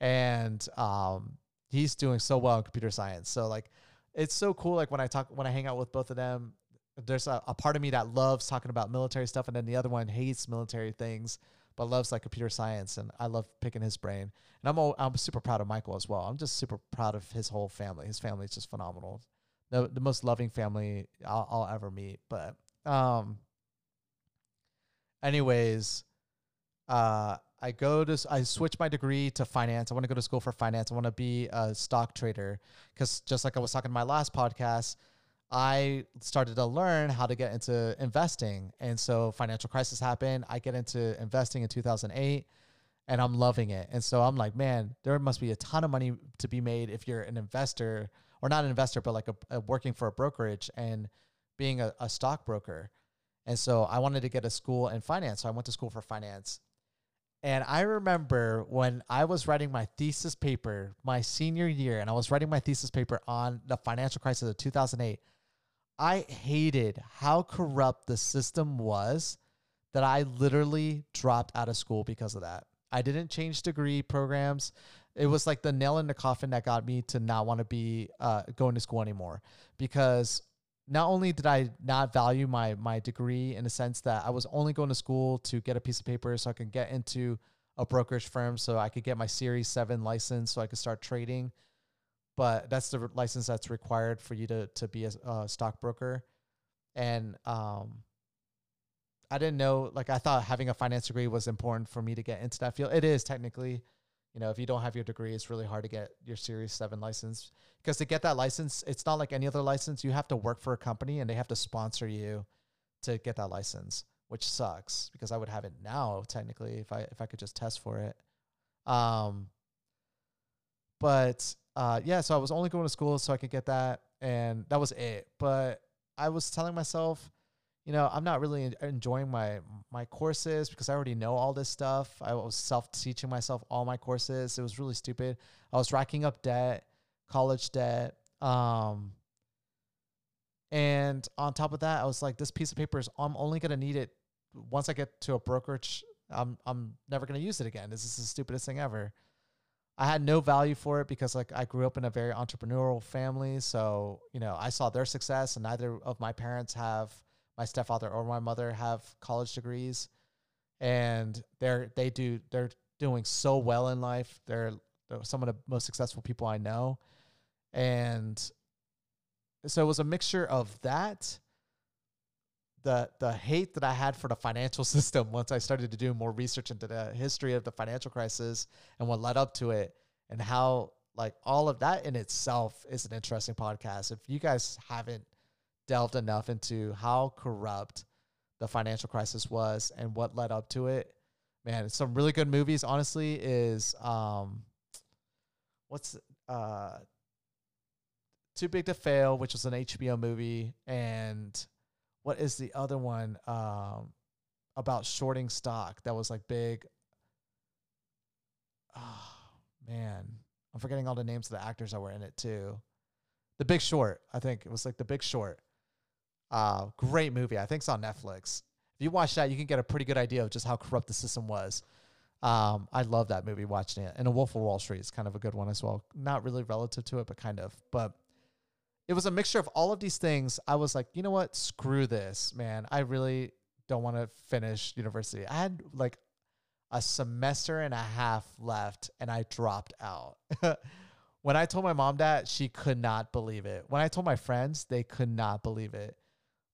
and um, he's doing so well in computer science. So like, it's so cool. Like when I talk, when I hang out with both of them, there's a, a part of me that loves talking about military stuff, and then the other one hates military things but loves like computer science, and I love picking his brain. And I'm all, I'm super proud of Michael as well. I'm just super proud of his whole family. His family is just phenomenal. The the most loving family I'll, I'll ever meet. But um, anyways, uh, I go to I switch my degree to finance. I want to go to school for finance. I want to be a stock trader because just like I was talking in my last podcast, I started to learn how to get into investing. And so financial crisis happened. I get into investing in 2008 and I'm loving it. And so I'm like, man, there must be a ton of money to be made if you're an investor or not an investor, but like a, a working for a brokerage and being a, a stockbroker. And so I wanted to get a school in finance. So I went to school for finance. And I remember when I was writing my thesis paper my senior year, and I was writing my thesis paper on the financial crisis of 2008. I hated how corrupt the system was that I literally dropped out of school because of that. I didn't change degree programs. It was like the nail in the coffin that got me to not want to be uh, going to school anymore because not only did I not value my my degree in the sense that I was only going to school to get a piece of paper so I could get into a brokerage firm so I could get my Series 7 license so I could start trading but that's the license that's required for you to to be a, a stockbroker. And um, I didn't know, like I thought having a finance degree was important for me to get into that field. It is technically, you know, if you don't have your degree, it's really hard to get your Series Seven license because to get that license, it's not like any other license. You have to work for a company and they have to sponsor you to get that license, which sucks because I would have it now technically if I if I could just test for it. Um, but uh, yeah, so I was only going to school so I could get that, and that was it. But I was telling myself, you know, I'm not really enjoying my my courses because I already know all this stuff. I was self teaching myself all my courses. It was really stupid. I was racking up debt, college debt. Um, and on top of that, I was like, this piece of paper is I'm only gonna need it once I get to a brokerage. I'm I'm never gonna use it again. This is the stupidest thing ever. I had no value for it because like I grew up in a very entrepreneurial family. So, you know, I saw their success and neither of my parents have my stepfather or my mother have college degrees. And they're they do they're doing so well in life. They're, they're some of the most successful people I know. And so it was a mixture of that the the hate that I had for the financial (laughs) system once I started to do more research into the history of the financial crisis and what led up to it and how like all of that in itself is an interesting podcast. If you guys haven't delved enough into how corrupt the financial crisis was and what led up to it, man, some really good movies honestly is um what's uh Too Big to Fail, which was an HBO movie and what is the other one um, about shorting stock that was like big? Oh man, I'm forgetting all the names of the actors that were in it too. The Big Short, I think it was like The Big Short. Uh, great movie. I think it's on Netflix. If you watch that, you can get a pretty good idea of just how corrupt the system was. Um, I love that movie watching it. And A Wolf of Wall Street is kind of a good one as well. Not really relative to it, but kind of. But it was a mixture of all of these things. I was like, you know what? Screw this, man. I really don't want to finish university. I had like a semester and a half left and I dropped out. (laughs) when I told my mom that, she could not believe it. When I told my friends, they could not believe it.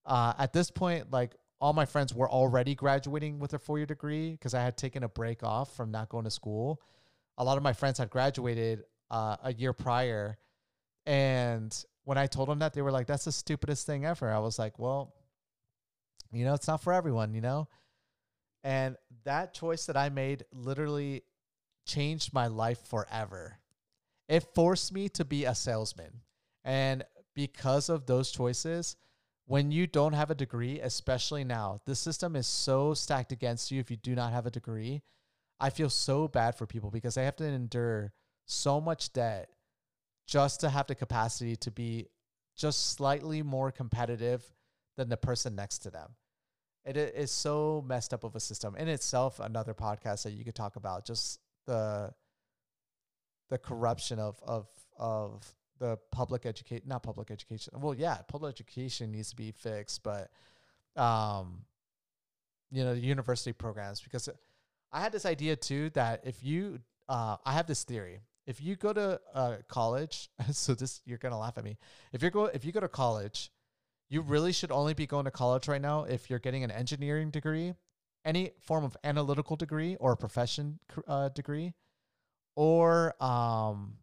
Uh, at this point, like all my friends were already graduating with a four year degree because I had taken a break off from not going to school. A lot of my friends had graduated uh, a year prior. And when I told them that, they were like, that's the stupidest thing ever. I was like, well, you know, it's not for everyone, you know? And that choice that I made literally changed my life forever. It forced me to be a salesman. And because of those choices, when you don't have a degree, especially now, the system is so stacked against you if you do not have a degree. I feel so bad for people because they have to endure so much debt just to have the capacity to be just slightly more competitive than the person next to them. It is so messed up of a system in itself. Another podcast that you could talk about just the the corruption of of of the public education, not public education. Well, yeah, public education needs to be fixed, but um, you know, the university programs because I had this idea too that if you, uh, I have this theory if you go to uh, college, (laughs) so this you're gonna laugh at me. If you're go if you go to college, you really should only be going to college right now if you're getting an engineering degree any form of analytical degree or a profession uh, degree, or um,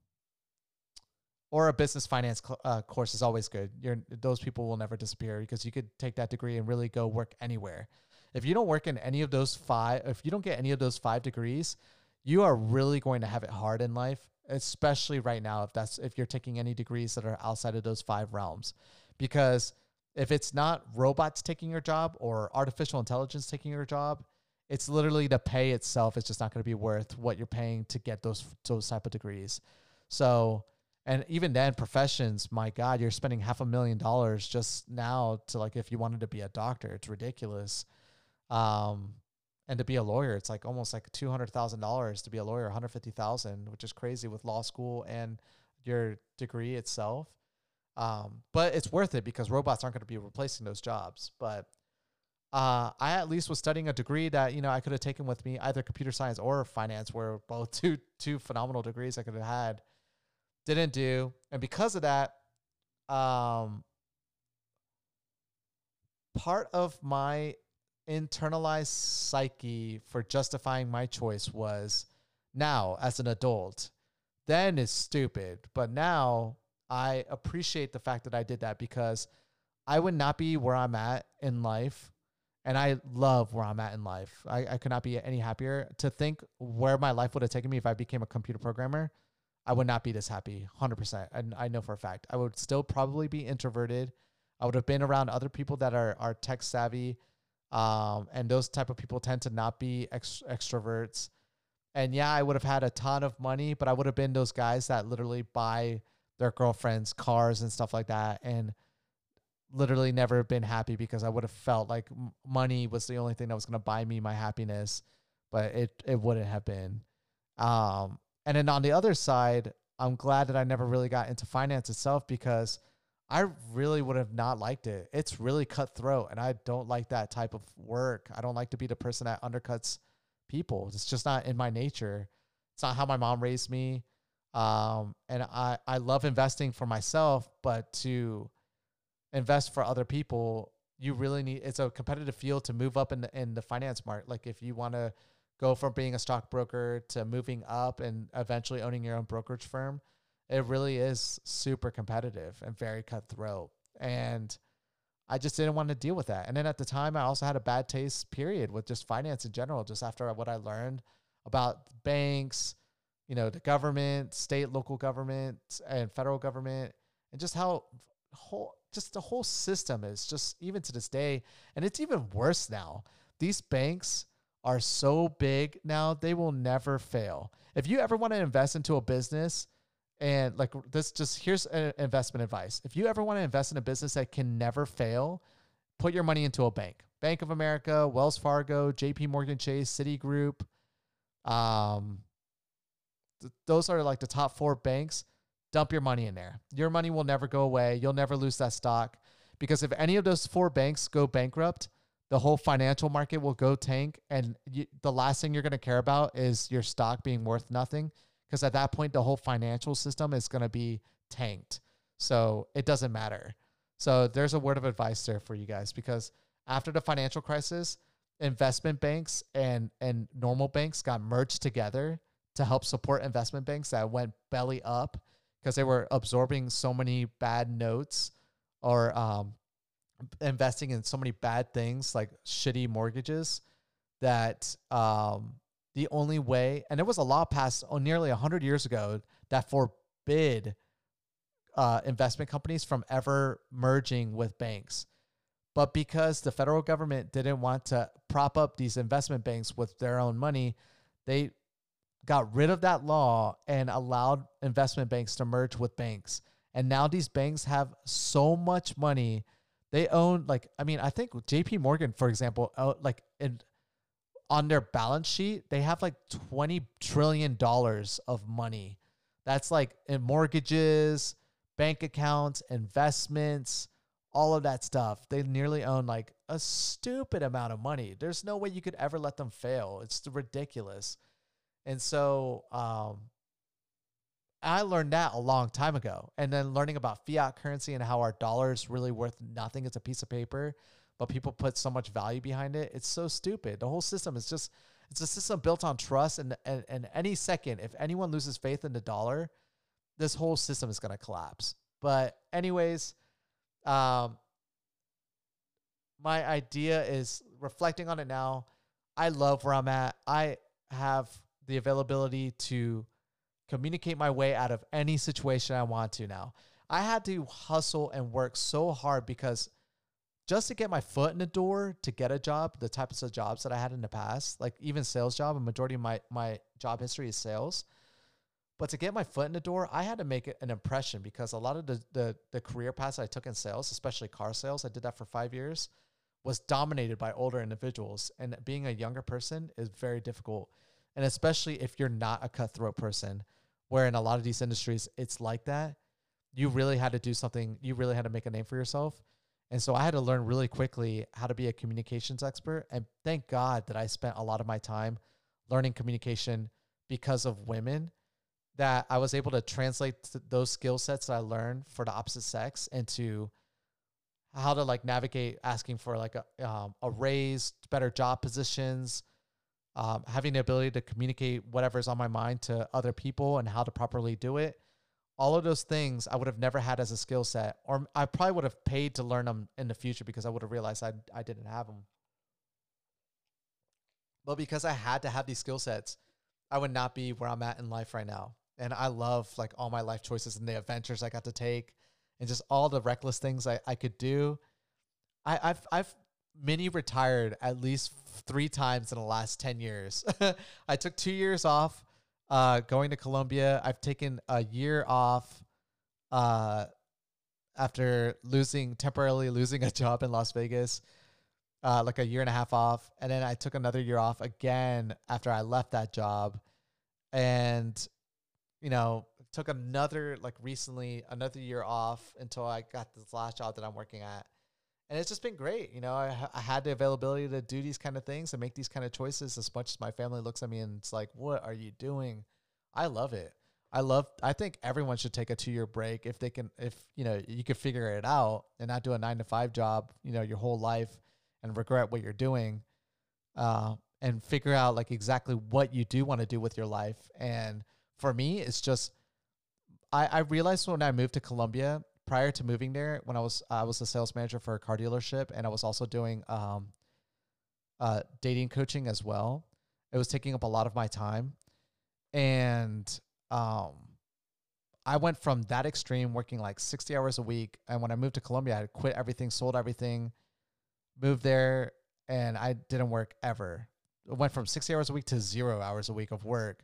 or a business finance cl- uh, course is always good. You're, those people will never disappear because you could take that degree and really go work anywhere. If you don't work in any of those five, if you don't get any of those five degrees, you are really going to have it hard in life, especially right now. If that's if you're taking any degrees that are outside of those five realms, because if it's not robots taking your job or artificial intelligence taking your job, it's literally the pay itself is just not going to be worth what you're paying to get those those type of degrees. So and even then professions my god you're spending half a million dollars just now to like if you wanted to be a doctor it's ridiculous um and to be a lawyer it's like almost like $200000 to be a lawyer 150000 which is crazy with law school and your degree itself. Um but it's worth it because robots aren't going to be replacing those jobs. But uh, I at least was studying a degree that you know I could have taken with me, either computer science or finance, were both (laughs) two two phenomenal degrees I could have had. Didn't do. And because of that, um, part of my internalized psyche for justifying my choice was now as an adult, then is stupid. But now I appreciate the fact that I did that because I would not be where I'm at in life. And I love where I'm at in life. I, I could not be any happier. To think where my life would have taken me if I became a computer programmer I would not be this happy 100%. And I know for a fact. I would still probably be introverted. I would have been around other people that are, are tech savvy. Um, and those type of people tend to not be ex- extroverts. And yeah, I would have had a ton of money, but I would have been those guys that literally buy their girlfriends cars and stuff like that. And literally never been happy because I would have felt like money was the only thing that was going to buy me my happiness, but it, it wouldn't have been. Um, and then on the other side, I'm glad that I never really got into finance itself because I really would have not liked it. It's really cutthroat, and I don't like that type of work. I don't like to be the person that undercuts people. It's just not in my nature. It's not how my mom raised me. Um, and I, I love investing for myself, but to invest for other people, you really need it's a competitive field to move up in the in the finance market. Like if you want to go from being a stockbroker to moving up and eventually owning your own brokerage firm, it really is super competitive and very cutthroat. And I just didn't want to deal with that. And then at the time, I also had a bad taste period with just finance in general, just after what I learned about banks, you know, the government, state, local government, and federal government, and just how whole just the whole system is just even to this day, and it's even worse now. These banks are so big now, they will never fail. If you ever want to invest into a business, and like this, just here's an investment advice. If you ever want to invest in a business that can never fail, put your money into a bank. Bank of America, Wells Fargo, JP Morgan Chase, Citigroup. Um, th- those are like the top four banks. Dump your money in there. Your money will never go away. You'll never lose that stock because if any of those four banks go bankrupt, the whole financial market will go tank and you, the last thing you're going to care about is your stock being worth nothing because at that point the whole financial system is going to be tanked. So it doesn't matter. So there's a word of advice there for you guys because after the financial crisis investment banks and and normal banks got merged together to help support investment banks that went belly up because they were absorbing so many bad notes or um, investing in so many bad things like shitty mortgages that um, the only way, and there was a law passed oh, nearly 100 years ago that forbid uh, investment companies from ever merging with banks. But because the federal government didn't want to prop up these investment banks with their own money, they got rid of that law and allowed investment banks to merge with banks. And now these banks have so much money they own like I mean I think J.P. Morgan for example like in on their balance sheet they have like twenty trillion dollars of money. That's like in mortgages, bank accounts, investments, all of that stuff. They nearly own like a stupid amount of money. There's no way you could ever let them fail. It's ridiculous. And so um, I learned that a long time ago. And then learning about fiat currency and how our dollar is really worth nothing. It's a piece of paper but people put so much value behind it. It's so stupid. The whole system is just it's a system built on trust and and, and any second if anyone loses faith in the dollar, this whole system is going to collapse. But anyways, um my idea is reflecting on it now. I love where I'm at. I have the availability to communicate my way out of any situation I want to now. I had to hustle and work so hard because just to get my foot in the door to get a job, the types of jobs that I had in the past, like even sales job, a majority of my my job history is sales. But to get my foot in the door, I had to make an impression because a lot of the the, the career paths I took in sales, especially car sales, I did that for five years, was dominated by older individuals. And being a younger person is very difficult. And especially if you're not a cutthroat person, where in a lot of these industries it's like that, you really had to do something, you really had to make a name for yourself. And so I had to learn really quickly how to be a communications expert. And thank God that I spent a lot of my time learning communication because of women, that I was able to translate those skill sets that I learned for the opposite sex into how to like navigate asking for like a, um, a raise, better job positions, um, having the ability to communicate whatever's on my mind to other people and how to properly do it all of those things I would have never had as a skill set, or I probably would have paid to learn them in the future because I would have realized I I didn't have them. But because I had to have these skill sets, I would not be where I'm at in life right now. And I love like all my life choices and the adventures I got to take, and just all the reckless things I, I could do. I, I've I've mini retired at least three times in the last 10 years. (laughs) I took two years off uh, going to Colombia. I've taken a year off uh, after losing temporarily losing a job in Las Vegas, uh, like a year and a half off, and then I took another year off again after I left that job, and you know took another like recently another year off until I got this last job that I'm working at. And it's just been great. You know, I, I had the availability to do these kind of things and make these kind of choices as much as my family looks at me and it's like, what are you doing? I love it. I love, I think everyone should take a two year break if they can, if, you know, you could figure it out and not do a nine to five job, you know, your whole life and regret what you're doing. Uh, and figure out like exactly what you do want to do with your life. And for me, it's just, I, I realized when I moved to Colombia prior to moving there, when I was I was a sales manager for a car dealership, and I was also doing um, uh, dating coaching as well. It was taking up a lot of my time, and um, I went from that extreme, working like sixty hours a week, and when I moved to Colombia, I had quit everything, sold everything, moved there, and I didn't work ever. It went from sixty hours a week to zero hours a week of work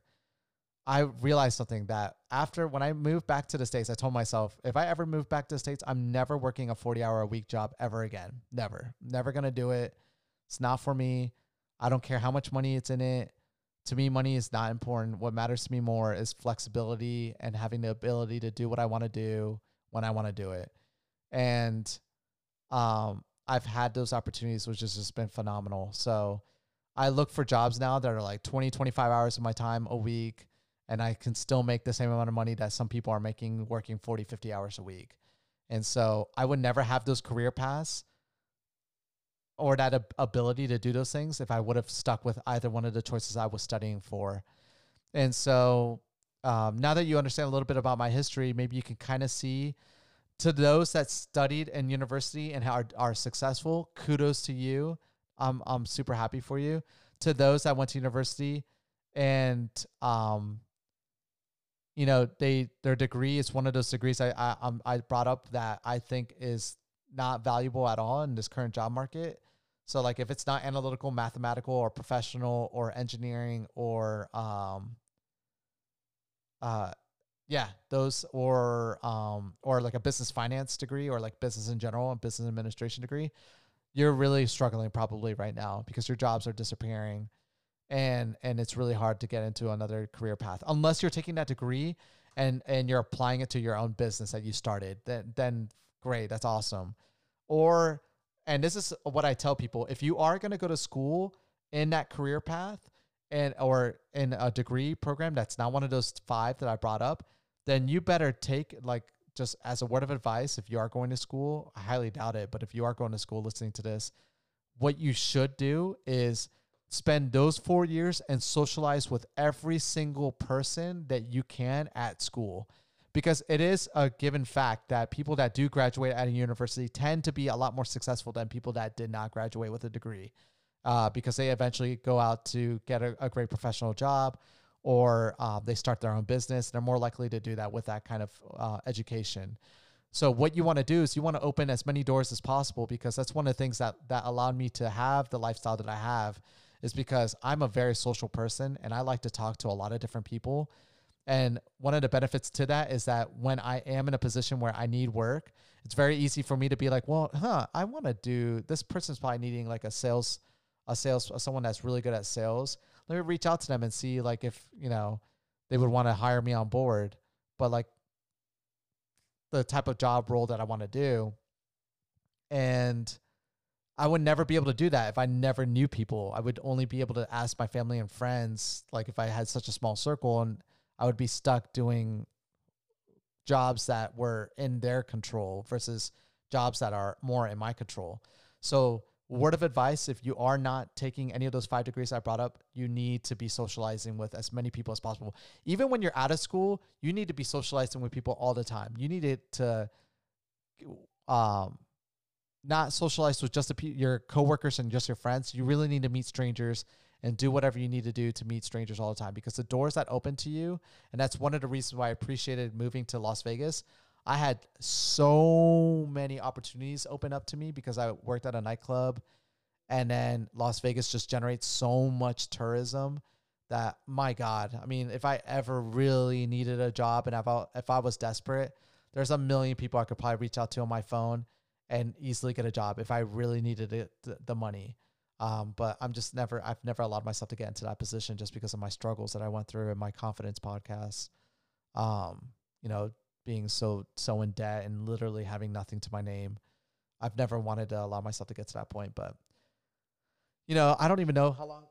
I realized something that after when I moved back to the States, I told myself, if I ever move back to the States, I'm never working a 40 hour a week job ever again. Never. Never to do it. It's not for me. I don't care how much money it's in it. To me, money is not important. What matters to me more is flexibility and having the ability to do what I want to do when I want to do it. And um, I've had those opportunities, which has just been phenomenal. So I look for jobs now that are like 20, 25 hours of my time a week and I can still make the same amount of money that some people are making working 40, 50 hours a week. And so I would never have those career paths or that ab- ability to do those things if I would have stuck with either one of the choices I was studying for. And so um, now that you understand a little bit about my history, maybe you can kind of see to those that studied in university and are, are successful, kudos to you. I'm, I'm super happy for you. To those that went to university and um, you know they their degree is one of those degrees I I I brought up that I think is not valuable at all in this current job market. So like if it's not analytical, mathematical, or professional, or engineering, or um, uh, yeah, those or um, or like a business finance degree, or like business in general, and business administration degree, you're really struggling probably right now because your jobs are disappearing and and it's really hard to get into another career path. Unless you're taking that degree and and you're applying it to your own business that you started then then great that's awesome. Or and this is what I tell people if you are going to go to school in that career path and or in a degree program that's not one of those five that I brought up then you better take like just as a word of advice, if you are going to school, I highly doubt it, but if you are going to school listening to this, what you should do is spend those four years and socialize with every single person that you can at school. Because it is a given fact that people that do graduate at a university tend to be a lot more successful than people that did not graduate with a degree. Uh, because they eventually go out to get a, a great professional job or uh, they start their own business. They're more likely to do that with that kind of uh, education. So what you want to do is you want to open as many doors as possible because that's one of the things that that allowed me to have the lifestyle that I have is because I'm a very social person and I like to talk to a lot of different people. And one of the benefits to that is that when I am in a position where I need work, it's very easy for me to be like, well, huh, I want to do this person's probably needing like a sales, a sales, someone that's really good at sales. Let me reach out to them and see like if, you know, they would want to hire me on board. But like the type of job role that I want to do. And I would never be able to do that if I never knew people. I would only be able to ask my family and friends, like if I had such a small circle, and I would be stuck doing jobs that were in their control versus jobs that are more in my control. So word of advice if you are not taking any of those five degrees I brought up, you need to be socializing with as many people as possible. Even when you're out of school, you need to be socializing with people all the time. You need it to um not socialize with just the, your coworkers and just your friends. You really need to meet strangers and do whatever you need to do to meet strangers all the time because the doors that open to you, and that's one of the reasons why I appreciated moving to Las Vegas. I had so many opportunities open up to me because I worked at a nightclub and then Las Vegas just generates so much tourism that my god, I mean, if I ever really needed a job and if I, if I was desperate, there's a million people I could probably reach out to on my phone and easily get a job if I really needed it, the, money. Um, but I'm just never, I've never allowed myself to get into that position just because of my struggles that I went through in my confidence podcast. Um, you know, being so so in debt and literally having nothing to my name. I've never wanted to allow myself to get to that point, but you know, I don't even know how long.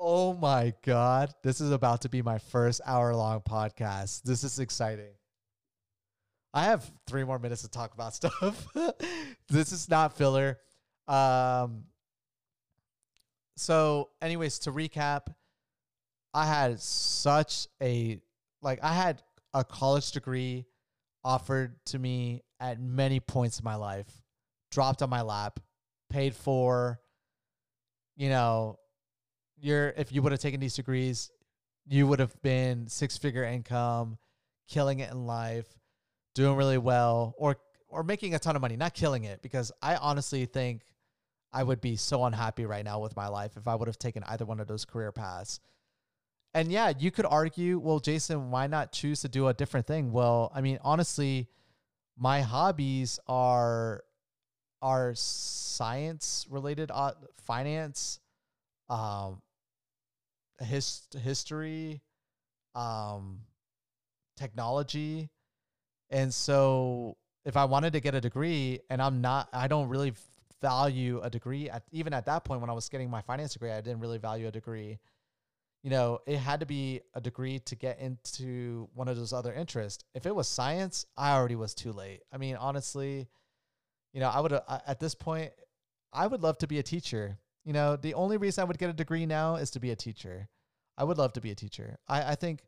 Oh my god, this is about to be my first hour long podcast. This is exciting. I have 3 more minutes to talk about (laughs) stuff. this is not filler. Um so anyways, to recap, I had such a like I had a college degree offered to me at many points in my life, dropped on my lap, paid for. You know, you're if you would have taken these degrees, you would have been six figure income, killing it in life, doing really well, or or making a ton of money, not killing it, because I honestly think I would be so unhappy right now with my life if I would have taken either one of those career paths. And yeah, you could argue, well, Jason, why not choose to do a different thing? Well, I mean, honestly, my hobbies are are science related, uh, finance, um, his, history, um, technology. And so if I wanted to get a degree and I'm not, I don't really value a degree at, even at that point when I was getting my finance degree, I didn't really value a degree you know, it had to be a degree to get into one of those other interests. If it was science, I already was too late. I mean, honestly, you know, I would at this point, I would love to be a teacher. You know, the only reason I would get a degree now is to be a teacher. I would love to be a teacher. I, I think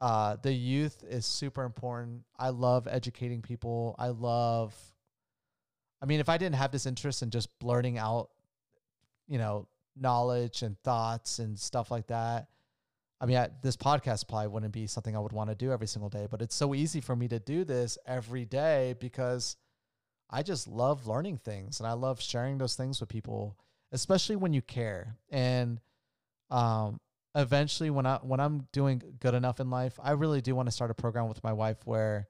uh, the youth is super important. I love educating people. I love, I mean, if I didn't have this interest in just blurting out, you know, knowledge and thoughts and stuff like that. I mean, I, this podcast probably wouldn't be something I would want to do every single day, but it's so easy for me to do this every day because I just love learning things and I love sharing those things with people, especially when you care. And um, eventually, when I when I'm doing good enough in life, I really do want to start a program with my wife where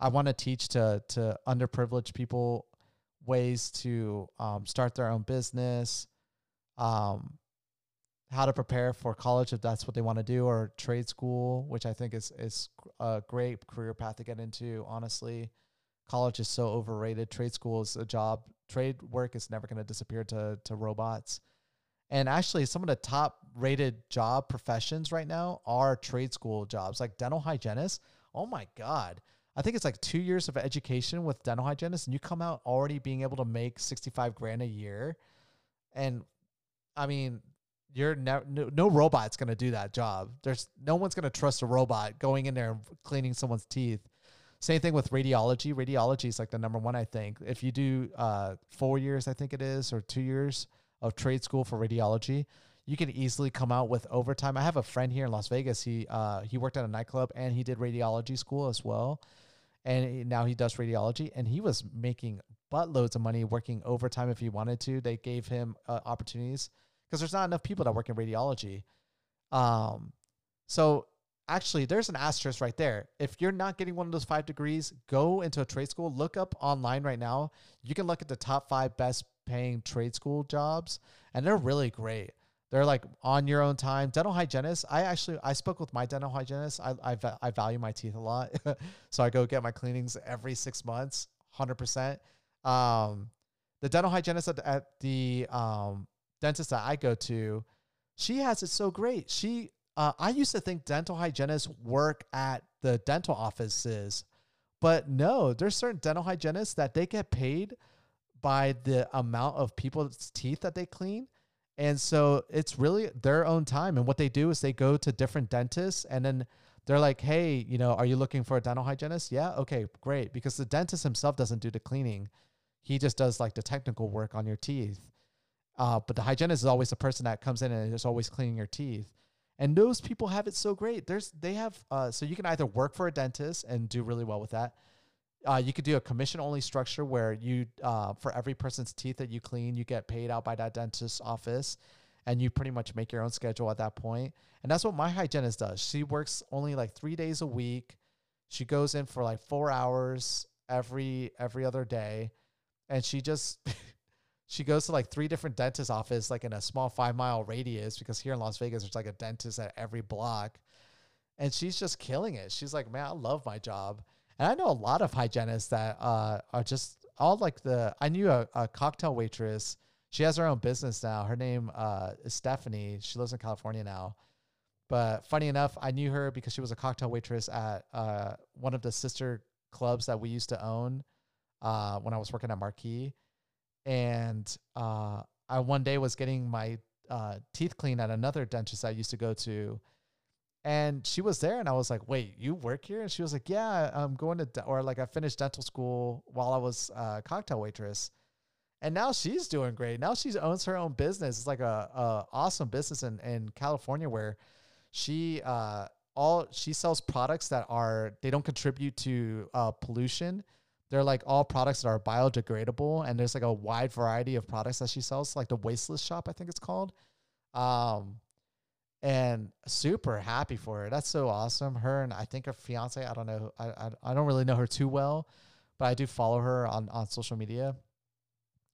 I want to teach to to underprivileged people ways to um, start their own business um, how to prepare for college if that's what they want to do, or trade school, which I think is is a great career path to get into. Honestly, college is so overrated. Trade school is a job. Trade work is never going to disappear to to robots. And actually, some of the top rated job professions right now are trade school jobs, like dental hygienist. Oh my god! I think it's like two years of education with dental hygienists, and you come out already being able to make 65 grand a year. And I mean, you're ne- no, no robot's going to do that job. There's no one's going to trust a robot going in there and cleaning someone's teeth. Same thing with radiology. Radiology is like the number one, I think. If you do uh, four years, I think it is, or two years of trade school for radiology, you can easily come out with overtime. I have a friend here in Las Vegas. He uh, he worked at a nightclub and he did radiology school as well, and now he does radiology. And he was making buttloads of money working overtime if he wanted to. They gave him uh, opportunities because there's not enough people that work in radiology. Um, so actually, there's an asterisk right there. If you're not getting one of those five degrees, go into a trade school. Look up online right now. You can look at the top five best paying trade school jobs, and they're really great. They're like on your own time. Dental hygienist. I actually I spoke with my dental hygienist. I I, I value my teeth a lot, (laughs) so I go get my cleanings every six months, hundred percent. Um, the dental hygienist at, at the um dentist that I go to, she has it so great. She, uh, I used to think dental hygienists work at the dental offices, but no, there's certain dental hygienists that they get paid by the amount of people's teeth that they clean. And so it's really their own time. And what they do is they go to different dentists and then they're like, hey, you know, are you looking for a dental hygienist? Yeah. Okay, great. Because the dentist himself doesn't do the cleaning, he just does like the technical work on your teeth. Uh, but the hygienist is always the person that comes in and is always cleaning your teeth. And those people have it so great. There's they have uh, so you can either work for a dentist and do really well with that. Uh, you could do a commission only structure where you uh, for every person's teeth that you clean, you get paid out by that dentist's office, and you pretty much make your own schedule at that point. And that's what my hygienist does. She works only like three days a week. She goes in for like four hours every every other day, and she just (laughs) she goes to like three different dentist office like in a small five mile radius because here in Las Vegas there's like a dentist at every block. And she's just killing it. She's like, man, I love my job. And I know a lot of hygienists that uh, are just all like the. I knew a, a, cocktail waitress. She has her own business now. Her name uh, is Stephanie. She lives in California now. But funny enough, I knew her because she was a cocktail waitress at uh, one of the sister clubs that we used to own uh, when I was working at Marquee and uh, I one day was getting my uh, teeth cleaned at another dentist I used to go to, and she was there, and I was like, "Wait, you work here?" And she was like, "Yeah, I'm going to or like I finished dental school while I was uh, cocktail waitress." And now she's doing great. Now she owns her own business. It's like a, a awesome business in, in California where she uh all she sells products that are they don't contribute to uh, pollution they're like all products that are biodegradable and there's like a wide variety of products that she sells like the wasteless shop i think it's called um and super happy for her. That's so awesome. Her and i think her fiance i don't know I, I, I don't really know her too well but i do follow her on on social media.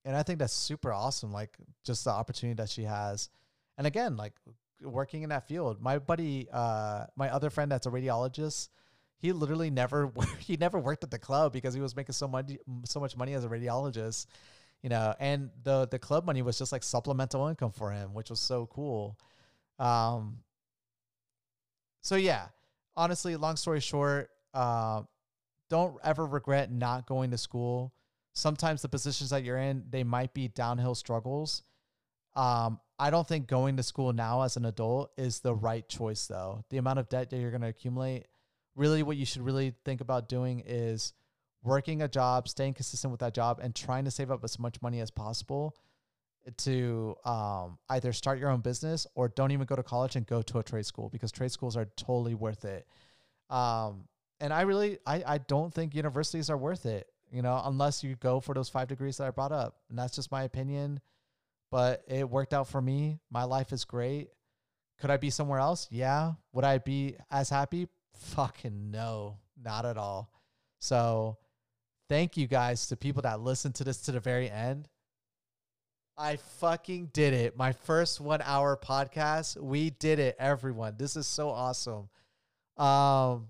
And i think that's super awesome like just the opportunity that she has. And again like working in that field my buddy uh my other friend that's a radiologist he literally never (laughs) he never worked at the club because he was making so much so much money as a radiologist you know and the the club money was just like supplemental income for him which was so cool um so yeah honestly long story short uh, don't ever regret not going to school. Sometimes the positions that you're in they might be downhill struggles. Um i don't think going to school now as an adult is the right choice though. The amount of debt that you're going to accumulate really what you should really think about doing is working a job, staying consistent with that job, and trying to save up as much money as possible to um, either start your own business or don't even go to college and go to a trade school because trade schools are totally worth it. Um, and I really, I, I don't think universities are worth it, you know, unless you go for those five degrees that I brought up. And that's just my opinion. But it worked out for me. My life is great. Could I be somewhere else? Yeah. Would I be as happy? Fucking no, not at all. So thank you guys to people that listened to this to the very end. I fucking did it. My first one hour podcast. We did it, everyone. This is so awesome. Um,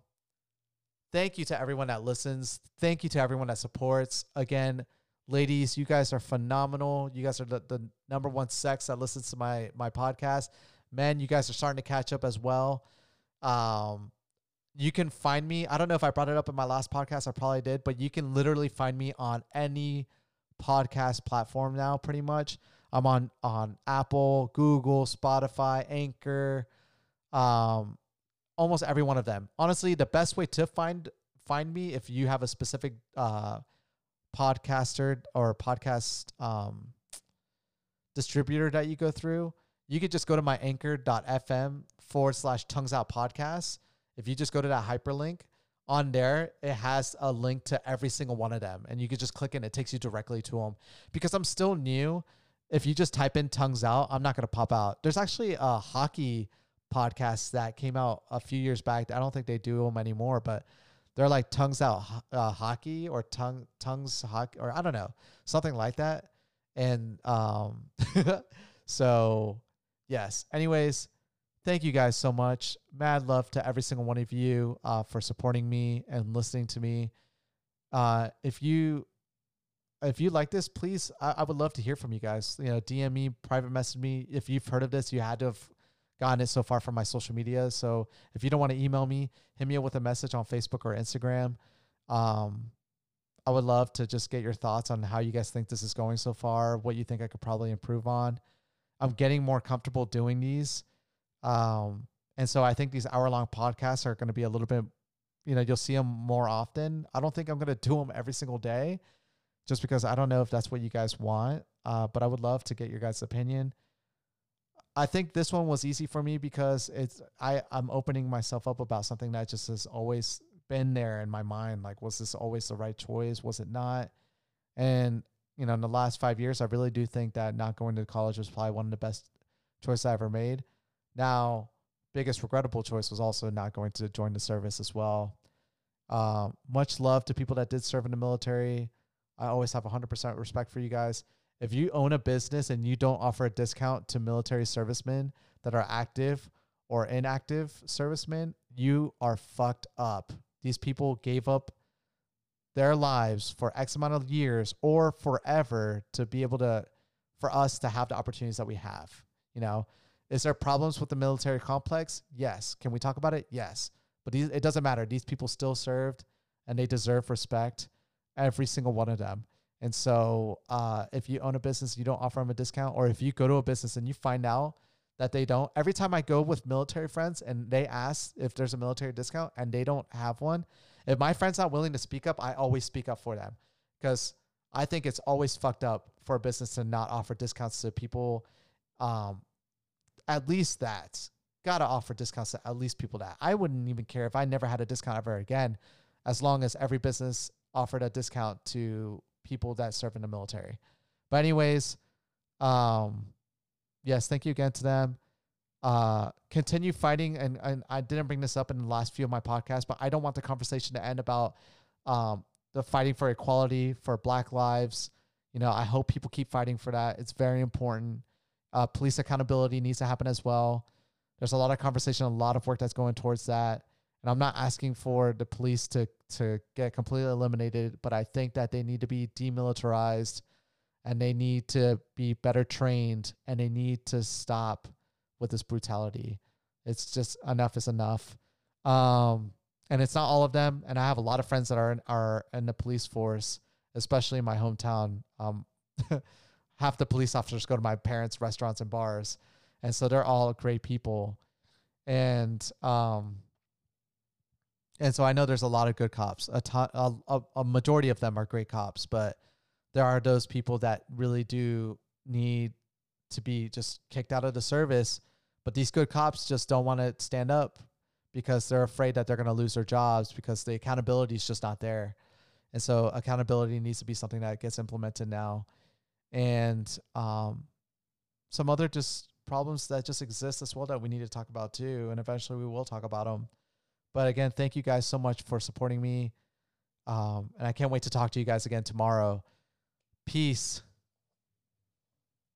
thank you to everyone that listens. Thank you to everyone that supports. Again, ladies, you guys are phenomenal. You guys are the, the number one sex that listens to my my podcast. Men, you guys are starting to catch up as well. Um, you can find me. I don't know if I brought it up in my last podcast. I probably did, but you can literally find me on any podcast platform now. Pretty much, I'm on on Apple, Google, Spotify, Anchor, um, almost every one of them. Honestly, the best way to find find me if you have a specific uh podcaster or podcast um distributor that you go through, you could just go to my anchor.fm forward slash tongues out podcast. If you just go to that hyperlink on there, it has a link to every single one of them. And you could just click and it takes you directly to them. Because I'm still new, if you just type in tongues out, I'm not going to pop out. There's actually a hockey podcast that came out a few years back. I don't think they do them anymore, but they're like tongues out uh, hockey or tongue tongues hockey or I don't know something like that. And um, (laughs) so yes. Anyways, thank you guys so much. Mad love to every single one of you uh, for supporting me and listening to me. Uh, if you if you like this, please, I, I, would love to hear from you guys. You know, DM me, private message me. If you've heard of this, you had to have gotten it so far from my social media. So if you don't want to email me, hit me up with a message on Facebook or Instagram. Um, I would love to just get your thoughts on how you guys think this is going so far, what you think I could probably improve on. I'm getting more comfortable doing these. Um, and so I think these hour long podcasts are going to be a little bit, you know, you'll see them more often. I don't think I'm going to do them every single day just because I don't know if that's what you guys want. Uh, but I would love to get your guys' opinion. I think this one was easy for me because it's I I'm opening myself up about something that just has always been there in my mind. Like, was this always the right choice? Was it not? And you know, in the last five years, I really do think that not going to college was probably one of the best choices I ever made. Now, biggest regrettable choice was also not going to join the service as well. Uh, much love to people that did serve in the military. I always have 100% respect for you guys. If you own a business and you don't offer a discount to military servicemen that are active or inactive servicemen, you are fucked up. These people gave up their lives for X amount of years or forever to be able to, for us to have the opportunities that we have. You know, is there problems with the military complex? Yes. Can we talk about it? Yes. But these, it doesn't matter. These people still served and they deserve respect, every single one of them. And so, uh, if you own a business, and you don't offer them a discount, or if you go to a business and you find out that they don't, every time I go with military friends and they ask if there's a military discount and they don't have one, if my friend's not willing to speak up, I always speak up for them because I think it's always fucked up for a business to not offer discounts to people. Um, at least that gotta offer discounts to at least people that I wouldn't even care if I never had a discount ever again, as long as every business offered a discount to people that serve in the military. But anyways, um, yes, thank you again to them. Uh, continue fighting, and and I didn't bring this up in the last few of my podcasts, but I don't want the conversation to end about um the fighting for equality for Black lives. You know, I hope people keep fighting for that. It's very important. Uh, police accountability needs to happen as well. There's a lot of conversation, a lot of work that's going towards that. And I'm not asking for the police to to get completely eliminated, but I think that they need to be demilitarized and they need to be better trained and they need to stop with this brutality. It's just enough is enough. Um, and it's not all of them. And I have a lot of friends that are in, are in the police force, especially in my hometown. Um, (laughs) half the police officers go to my parents' restaurants and bars, and so they're all great people. And um, and so I know there's a lot of good cops. A ton, a, a, a majority of them are great cops, but there are those people that really do need to be just kicked out of the service. But these good cops just don't want to stand up because they're afraid that they're going to lose their jobs because the accountability is just not there. And so accountability needs to be something that gets implemented now. And um, some other just problems that just exist as well that we need to talk about too. And eventually we will talk about them. But again, thank you guys so much for supporting me. Um, and I can't wait to talk to you guys again tomorrow. Peace.